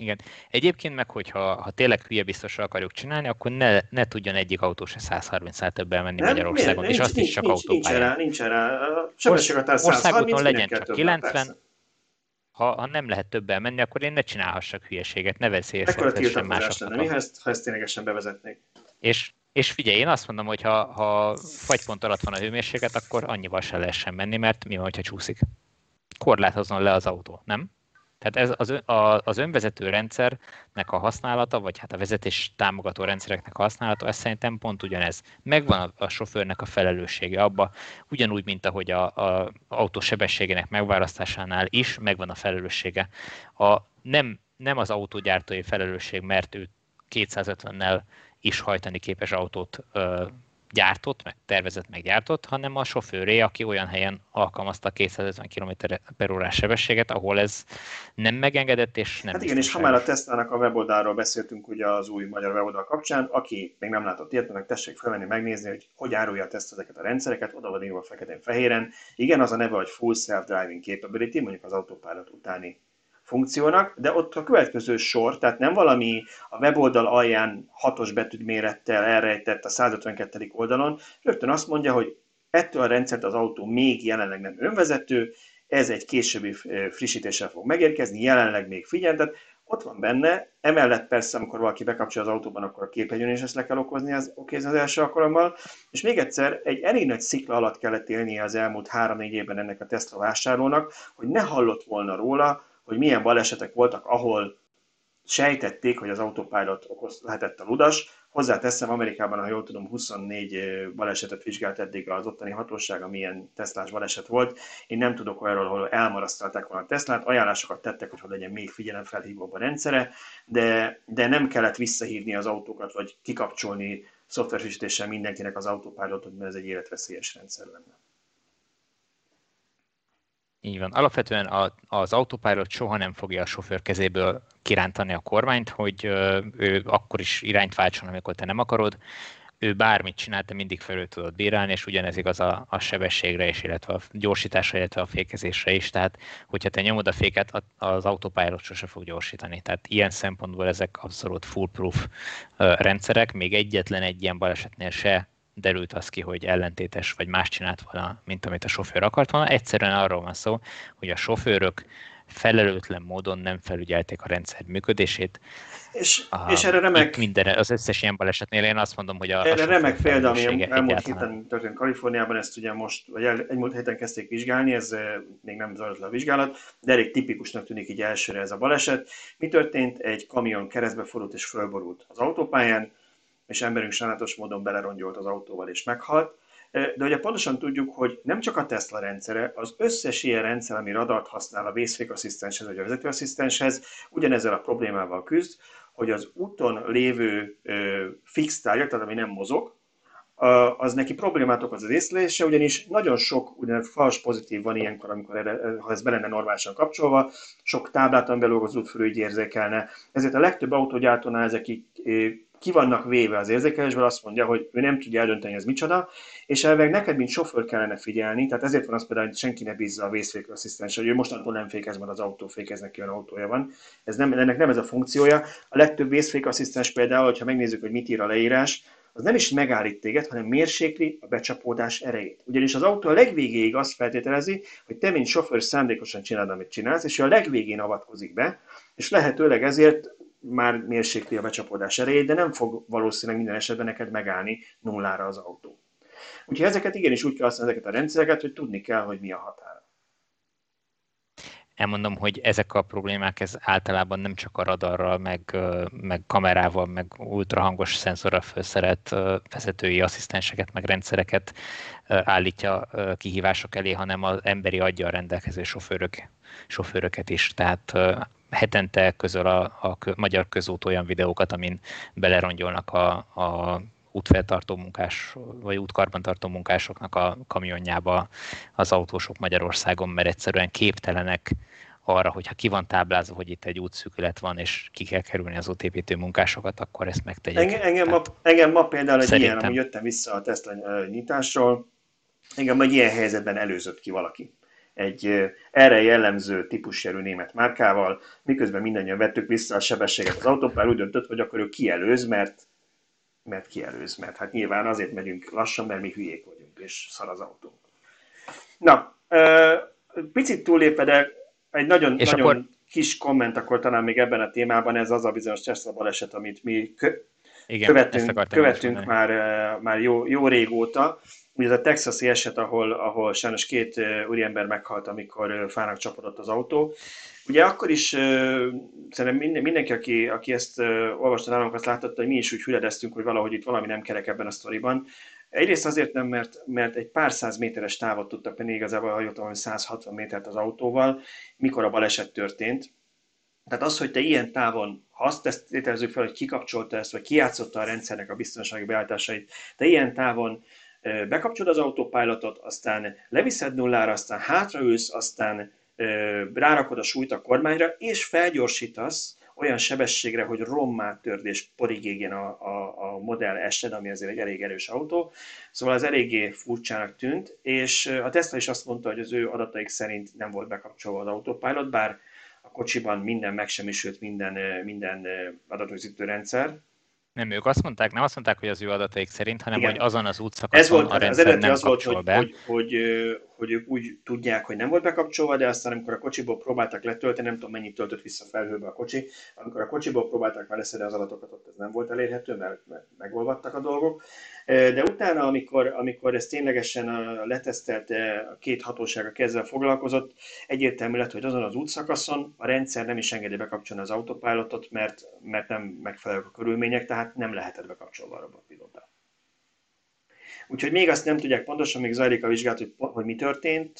igen. Egyébként meg, hogyha ha tényleg hülye biztosra akarjuk csinálni, akkor ne, ne tudjon egyik autó se 130 szállt többen menni nem, Magyarországon, miért? és nincs, azt nincs, is csak nincs, autópályán. Nincs rá, nincs rá. Sebességhatár 130, Országúton legyen csak 90, ha, ha nem lehet többen menni, akkor én ne csinálhassak hülyeséget, ne veszélyeztethessen másokat. Mi, ha ezt, ha ezt ténylegesen bevezetnék? És, és figyelj, én azt mondom, hogy ha, ha fagypont alatt van a hőmérséklet, akkor annyival se lehessen menni, mert mi van, ha csúszik? Korlátozzon le az autó, nem? Tehát ez az, az önvezető rendszernek a használata, vagy hát a vezetés támogató rendszereknek a használata, ez szerintem pont ugyanez. Megvan a, a sofőrnek a felelőssége abba, ugyanúgy, mint ahogy a, a autó sebességének megválasztásánál is megvan a felelőssége. A, nem, nem az autógyártói felelősség, mert ő 250-nel is hajtani képes autót ö, gyártott, meg tervezett, meg gyártott, hanem a sofőré, aki olyan helyen alkalmazta 250 km per órás sebességet, ahol ez nem megengedett, és nem Hát igen, és ha már a Tesla-nak a weboldalról beszéltünk ugye az új magyar weboldal kapcsán, aki még nem látott ilyet, meg tessék felvenni, megnézni, hogy hogy árulja a Tesla ezeket a rendszereket, oda van írva feketén-fehéren. Igen, az a neve, hogy Full Self-Driving Capability, mondjuk az autopilot utáni funkciónak, de ott a következő sor, tehát nem valami a weboldal alján hatos betűd mérettel elrejtett a 152. oldalon, rögtön azt mondja, hogy ettől a rendszert az autó még jelenleg nem önvezető, ez egy későbbi frissítéssel fog megérkezni, jelenleg még figyel, tehát ott van benne, emellett persze, amikor valaki bekapcsol az autóban, akkor a képernyőn is ezt le kell okozni az, oké, az első alkalommal, és még egyszer, egy elég nagy szikla alatt kellett élnie az elmúlt három-négy évben ennek a Tesla vásárlónak, hogy ne hallott volna róla, hogy milyen balesetek voltak, ahol sejtették, hogy az autopilot okoz, lehetett a ludas. Hozzáteszem, Amerikában, ha jól tudom, 24 balesetet vizsgált eddig az ottani hatóság, amilyen Teslás baleset volt. Én nem tudok olyanról, ahol elmarasztalták volna a Teslát, ajánlásokat tettek, hogy legyen még figyelemfelhívóbb a rendszere, de, de nem kellett visszahívni az autókat, vagy kikapcsolni szoftverfrissítéssel mindenkinek az autopilotot, mert ez egy életveszélyes rendszer lenne. Így van. Alapvetően a, az autopilot soha nem fogja a sofőr kezéből kirántani a kormányt, hogy ő akkor is irányt váltson, amikor te nem akarod. Ő bármit csinál, te mindig felül tudod bírálni, és ugyanez igaz a, a sebességre is, illetve a gyorsításra, illetve a fékezésre is. Tehát, hogyha te nyomod a féket, az autopilot sose fog gyorsítani. Tehát ilyen szempontból ezek abszolút foolproof rendszerek. Még egyetlen egy ilyen balesetnél se derült az ki, hogy ellentétes vagy más csinált volna, mint amit a sofőr akart volna. Egyszerűen arról van szó, hogy a sofőrök felelőtlen módon nem felügyelték a rendszer működését. És, a, és erre remek... Minden, az összes ilyen balesetnél én azt mondom, hogy a Erre a remek példa, ami elmúlt héten történt Kaliforniában, ezt ugye most, vagy el, egy héten kezdték vizsgálni, ez még nem zajlott le a vizsgálat, de elég tipikusnak tűnik így elsőre ez a baleset. Mi történt? Egy kamion keresztbe fordult és fölborult az autópályán, és emberünk sajnálatos módon belerongyolt az autóval és meghalt. De ugye pontosan tudjuk, hogy nem csak a Tesla rendszere, az összes ilyen rendszer, ami radart használ a vészfékasszisztenshez vagy a vezetőasszisztenshez, ugyanezzel a problémával küzd, hogy az úton lévő fix tárgyak, tehát ami nem mozog, az neki problémát okoz az észlelése, ugyanis nagyon sok ugye, fals pozitív van ilyenkor, amikor erre, ha ez be lenne normálisan kapcsolva, sok táblát, amiben az útfőről így érzékelne. Ezért a legtöbb autógyártónál ezek ki vannak véve az érzékelésből, azt mondja, hogy ő nem tudja eldönteni, ez micsoda, és elveg neked, mint sofőr kellene figyelni, tehát ezért van az például, hogy senki ne bízza a vészfékasszisztens, hogy ő mostantól nem fékez, mert az autó fékez, neki olyan autója van. Ez nem, ennek nem ez a funkciója. A legtöbb vészfékasszisztens például, hogyha megnézzük, hogy mit ír a leírás, az nem is megállít téged, hanem mérsékli a becsapódás erejét. Ugyanis az autó a legvégéig azt feltételezi, hogy te, mint sofőr szándékosan csinálod, amit csinálsz, és ő a legvégén avatkozik be, és lehetőleg ezért már mérsékli a becsapódás erejét, de nem fog valószínűleg minden esetben neked megállni nullára az autó. Úgyhogy ezeket igenis úgy kell használni ezeket a rendszereket, hogy tudni kell, hogy mi a határ. Elmondom, hogy ezek a problémák ez általában nem csak a radarral, meg, meg kamerával, meg ultrahangos szenzorral felszerelt vezetői asszisztenseket, meg rendszereket állítja kihívások elé, hanem az emberi adja a rendelkező sofőrök, sofőröket is. Tehát hetente közöl a, a magyar közút olyan videókat, amin belerongyolnak a, a útfeltartó munkás, vagy útkarbantartó munkásoknak a kamionjába az autósok Magyarországon, mert egyszerűen képtelenek arra, hogyha ki van táblázva, hogy itt egy útszűkület van, és ki kell kerülni az útépítő munkásokat, akkor ezt megtegyük. Engem, engem, ma, engem ma például egy szerintem... ilyen, ami jöttem vissza a Tesla nyitásról, engem egy ilyen helyzetben előzött ki valaki egy erre jellemző típusjerű német márkával, miközben mindannyian vettük vissza a sebességet az autópál, úgy döntött, hogy akkor ő kielőz, mert, mert kielőz, mert hát nyilván azért megyünk lassan, mert mi hülyék vagyunk, és szar az autó. Na, picit túllépve, de egy nagyon, és nagyon akkor... kis komment akkor talán még ebben a témában, ez az a bizonyos Tesla baleset, amit mi kö- Igen, követünk, követünk már, már jó, jó régóta, Ugye ez a texasi eset, ahol, ahol sajnos két úriember meghalt, amikor fának csapodott az autó. Ugye akkor is szerintem mindenki, aki, aki ezt olvasta nálunk, azt látta, hogy mi is úgy hüledeztünk, hogy valahogy itt valami nem kerek ebben a sztoriban. Egyrészt azért nem, mert, mert egy pár száz méteres távot tudtak menni, igazából hajottam, 160 métert az autóval, mikor a baleset történt. Tehát az, hogy te ilyen távon, ha azt tételezzük fel, hogy kikapcsolta ezt, vagy kijátszotta a rendszernek a biztonsági beállításait, te ilyen távon bekapcsolod az autopilotot, aztán leviszed nullára, aztán hátraülsz, aztán rárakod a súlyt a kormányra, és felgyorsítasz olyan sebességre, hogy rommá törd és porig égjen a, a, a modell esed, ami azért egy elég erős autó. Szóval ez eléggé furcsának tűnt, és a Tesla is azt mondta, hogy az ő adataik szerint nem volt bekapcsolva az autopilot, bár a kocsiban minden megsemmisült, minden, minden adatrögzítő rendszer, nem, ők azt mondták, nem azt mondták, hogy az ő adataik szerint, hanem Igen. hogy azon az útszakaszon Ez volt, a rendszer az nem az volt, hogy, be. Hogy, hogy, hogy, ők úgy tudják, hogy nem volt bekapcsolva, de aztán amikor a kocsiból próbáltak letölteni, nem tudom mennyit töltött vissza felhőbe a kocsi, amikor a kocsiból próbálták már leszedni az adatokat, ott ez nem volt elérhető, mert, mert megolvadtak a dolgok. De utána, amikor, amikor ez ténylegesen a letesztelt a két hatósága kezdve foglalkozott, egyértelmű lett, hogy azon az útszakaszon a rendszer nem is engedi bekapcsolni az autopilotot, mert, mert nem megfelelők a körülmények, tehát nem lehetett bekapcsolva a robotpilóta. Úgyhogy még azt nem tudják pontosan, még zajlik a vizsgálat, hogy, hogy mi történt,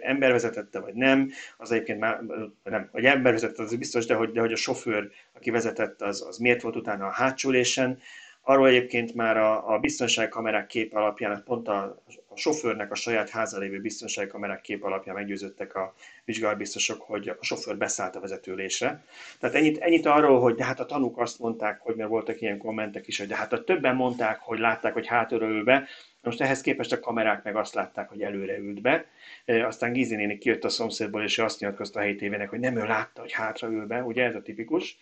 ember vezetette vagy nem, az egyébként már, nem, hogy ember vezetett, az biztos, de hogy, de hogy a sofőr, aki vezetett, az, az miért volt utána a hátsólésen, Arról egyébként már a, a biztonságkamerák kép alapján pont a, a sofőrnek a saját házán lévő biztonsági kamerák kép alapján meggyőződtek a vizsgálbiztosok, hogy a sofőr beszállt a vezetőlésre. Tehát ennyit, ennyit arról, hogy de hát a tanúk azt mondták, hogy mert voltak ilyen kommentek is, hogy de hát a többen mondták, hogy látták, hogy hátulról ül be, most ehhez képest a kamerák meg azt látták, hogy előre ült be. Aztán Gizi néni kijött a szomszédból, és azt nyilatkozta a helyi tévének, hogy nem ő látta, hogy hátra ül be, ugye ez a tipikus.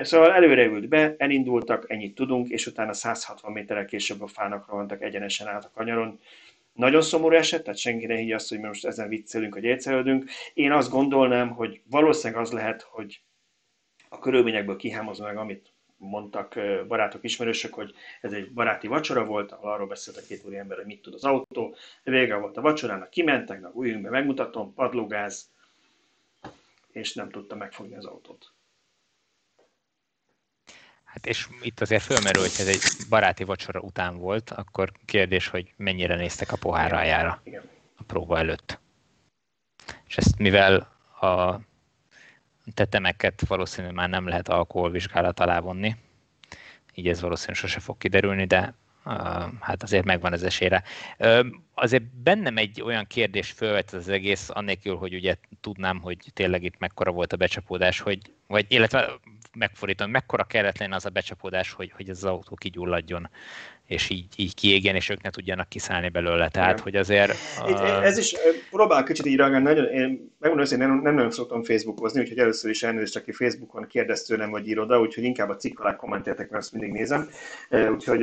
Szóval előre ült be, elindultak, ennyit tudunk, és utána 160 méterrel később a fának rohantak egyenesen át a kanyaron. Nagyon szomorú eset, tehát senki ne higgye azt, hogy most ezen viccelünk, hogy egyszerűdünk. Én azt gondolnám, hogy valószínűleg az lehet, hogy a körülményekből kihámozva meg, amit mondtak barátok, ismerősök, hogy ez egy baráti vacsora volt, ahol arról beszélt a két úri ember, hogy mit tud az autó. Vége volt a vacsorának, kimentek, na újjunk be, megmutatom, padlógáz, és nem tudta megfogni az autót. Hát és itt azért fölmerül, hogy ez egy baráti vacsora után volt, akkor kérdés, hogy mennyire néztek a pohárrájára a próba előtt. És ezt mivel a tetemeket valószínűleg már nem lehet alkoholvizsgálat alá vonni, így ez valószínűleg sose fog kiderülni, de hát azért megvan az esélyre. Azért bennem egy olyan kérdés fölvet az egész, annélkül, hogy ugye tudnám, hogy tényleg itt mekkora volt a becsapódás, hogy, vagy illetve megfordítom, mekkora kellett lenne az a becsapódás, hogy, hogy ez az autó kigyulladjon és így, így kiégjen, és ők ne tudjanak kiszállni belőle. Tehát, Igen. hogy azért... Uh... Ez is, próbál kicsit így reagálni, nagyon, én megmondom, hogy én nem, nem nagyon szoktam Facebookozni, úgyhogy először is elnézést, aki Facebookon kérdez tőlem, vagy ír oda, úgyhogy inkább a cikk alá kommenteltek, mert azt mindig nézem. Úgyhogy,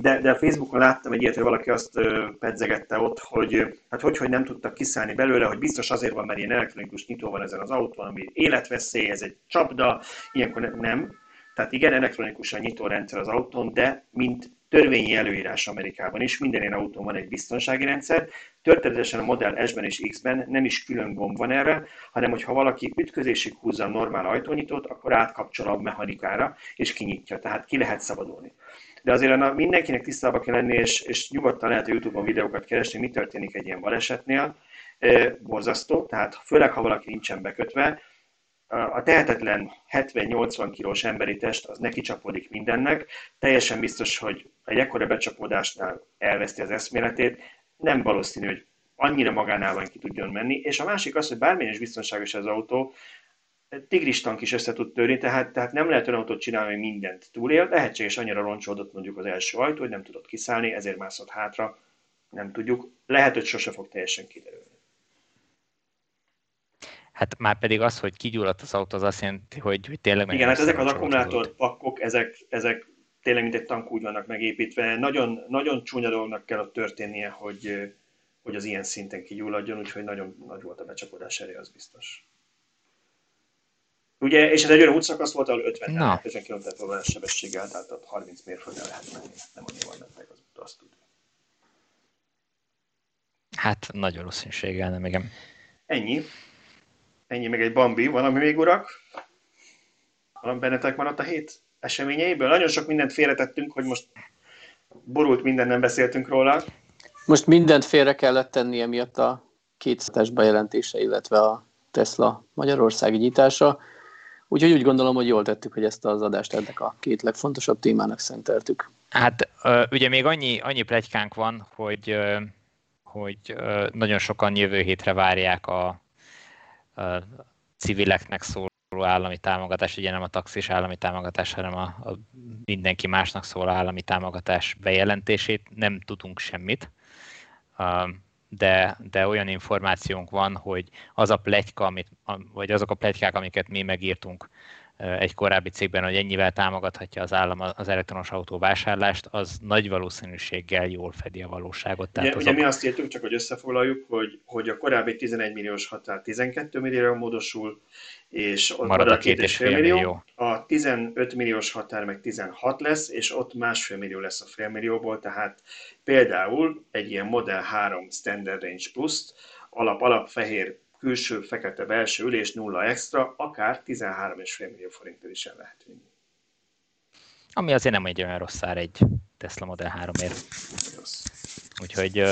de, de a Facebookon láttam egy ilyet, hogy valaki azt pedzegette ott, hogy hát hogy, hogy nem tudtak kiszállni belőle, hogy biztos azért van, mert ilyen elektronikus nyitó van ezen az autón, ami életveszély, ez egy csapda, ilyenkor nem. Tehát igen, elektronikus a nyitó-rendszer az autón, de mint törvényi előírás Amerikában is, minden ilyen autón van egy biztonsági rendszer, történetesen a Model S-ben és X-ben nem is külön gomb van erre, hanem hogyha valaki ütközésig húzza a normál ajtónyitót, akkor átkapcsol a mechanikára, és kinyitja, tehát ki lehet szabadulni. De azért mindenkinek tisztában kell lenni, és, és nyugodtan lehet a YouTube-on videókat keresni, mi történik egy ilyen balesetnél. E, borzasztó, tehát főleg, ha valaki nincsen bekötve, a tehetetlen 70-80 kilós emberi test az neki csapódik mindennek, teljesen biztos, hogy egy ekkora becsapódásnál elveszti az eszméletét, nem valószínű, hogy annyira magánál van ki tudjon menni, és a másik az, hogy bármilyen is biztonságos az autó, tigristank is össze tud törni, tehát, tehát nem lehet olyan autót csinálni, hogy mindent túlél, lehetséges annyira roncsódott mondjuk az első ajtó, hogy nem tudott kiszállni, ezért mászott hátra, nem tudjuk. Lehet, hogy sose fog teljesen kiderülni. Hát már pedig az, hogy kigyulladt az autó, az azt jelenti, hogy, hogy tényleg... Igen, hát ezek az akkumulátor pakkok, ezek, ezek tényleg mint egy tank úgy vannak megépítve. Nagyon, nagyon csúnya dolognak kell ott történnie, hogy, hogy az ilyen szinten kigyulladjon, úgyhogy nagyon nagy volt a becsapódás erő, az biztos. Ugye, és ez egy olyan útszakasz volt, ahol 50 Na. 50 km per sebességgel, tehát ott 30 mérföldre lehet menni, nem annyival mentek az út, azt tudja. Hát nagy valószínűséggel nem, igen. Ennyi. Ennyi meg egy Bambi. Van, ami még urak? Valami bennetek maradt a hét eseményeiből? Nagyon sok mindent félretettünk, hogy most borult minden nem beszéltünk róla. Most mindent félre kellett tenni emiatt a kétszeres bejelentése, illetve a Tesla Magyarországi nyitása. Úgyhogy úgy gondolom, hogy jól tettük, hogy ezt az adást ennek a két legfontosabb témának szenteltük. Hát ugye még annyi, annyi plegykánk van, hogy, hogy nagyon sokan jövő hétre várják a, civileknek szóló állami támogatás, ugye nem a taxis állami támogatás, hanem a, a mindenki másnak szóló állami támogatás bejelentését. Nem tudunk semmit, de, de olyan információnk van, hogy az a pletyka, amit, vagy azok a pletykák, amiket mi megírtunk egy korábbi cégben, hogy ennyivel támogathatja az állam az elektronos autó vásárlást, az nagy valószínűséggel jól fedi a valóságot. Tehát ugye, azok... ugye mi azt írtuk, csak hogy összefoglaljuk, hogy, hogy a korábbi 11 milliós határ 12 millióra módosul, és ott marad a 2,5 millió. millió. A 15 milliós határ meg 16 lesz, és ott másfél millió lesz a félmillióból, tehát például egy ilyen Model 3 Standard Range plus alap-alap fehér külső fekete belső ülés nulla extra, akár 13,5 millió forintért is el lehet vinni. Ami azért nem egy olyan rossz ár egy Tesla Model 3 ért. Úgyhogy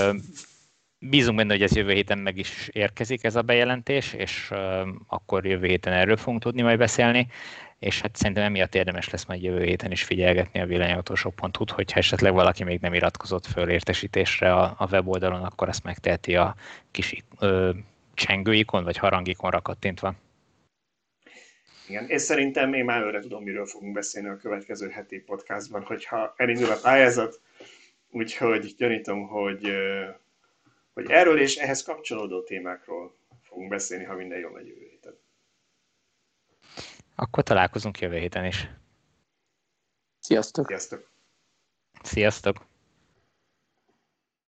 Bízunk benne, hogy ez jövő héten meg is érkezik ez a bejelentés, és akkor jövő héten erről fogunk tudni majd beszélni, és hát szerintem emiatt érdemes lesz majd jövő héten is figyelgetni a villanyautósok.hu-t, hogyha esetleg valaki még nem iratkozott föl értesítésre a, a weboldalon, akkor ezt megteheti a kis ö, csengőikon vagy harangikonra kattintva. Igen, és szerintem én már előre tudom, miről fogunk beszélni a következő heti podcastban, hogyha elindul a pályázat, úgyhogy gyanítom, hogy hogy erről és ehhez kapcsolódó témákról fogunk beszélni, ha minden jól megy jövő héten. Akkor találkozunk jövő héten is. Sziasztok! Sziasztok! Sziasztok!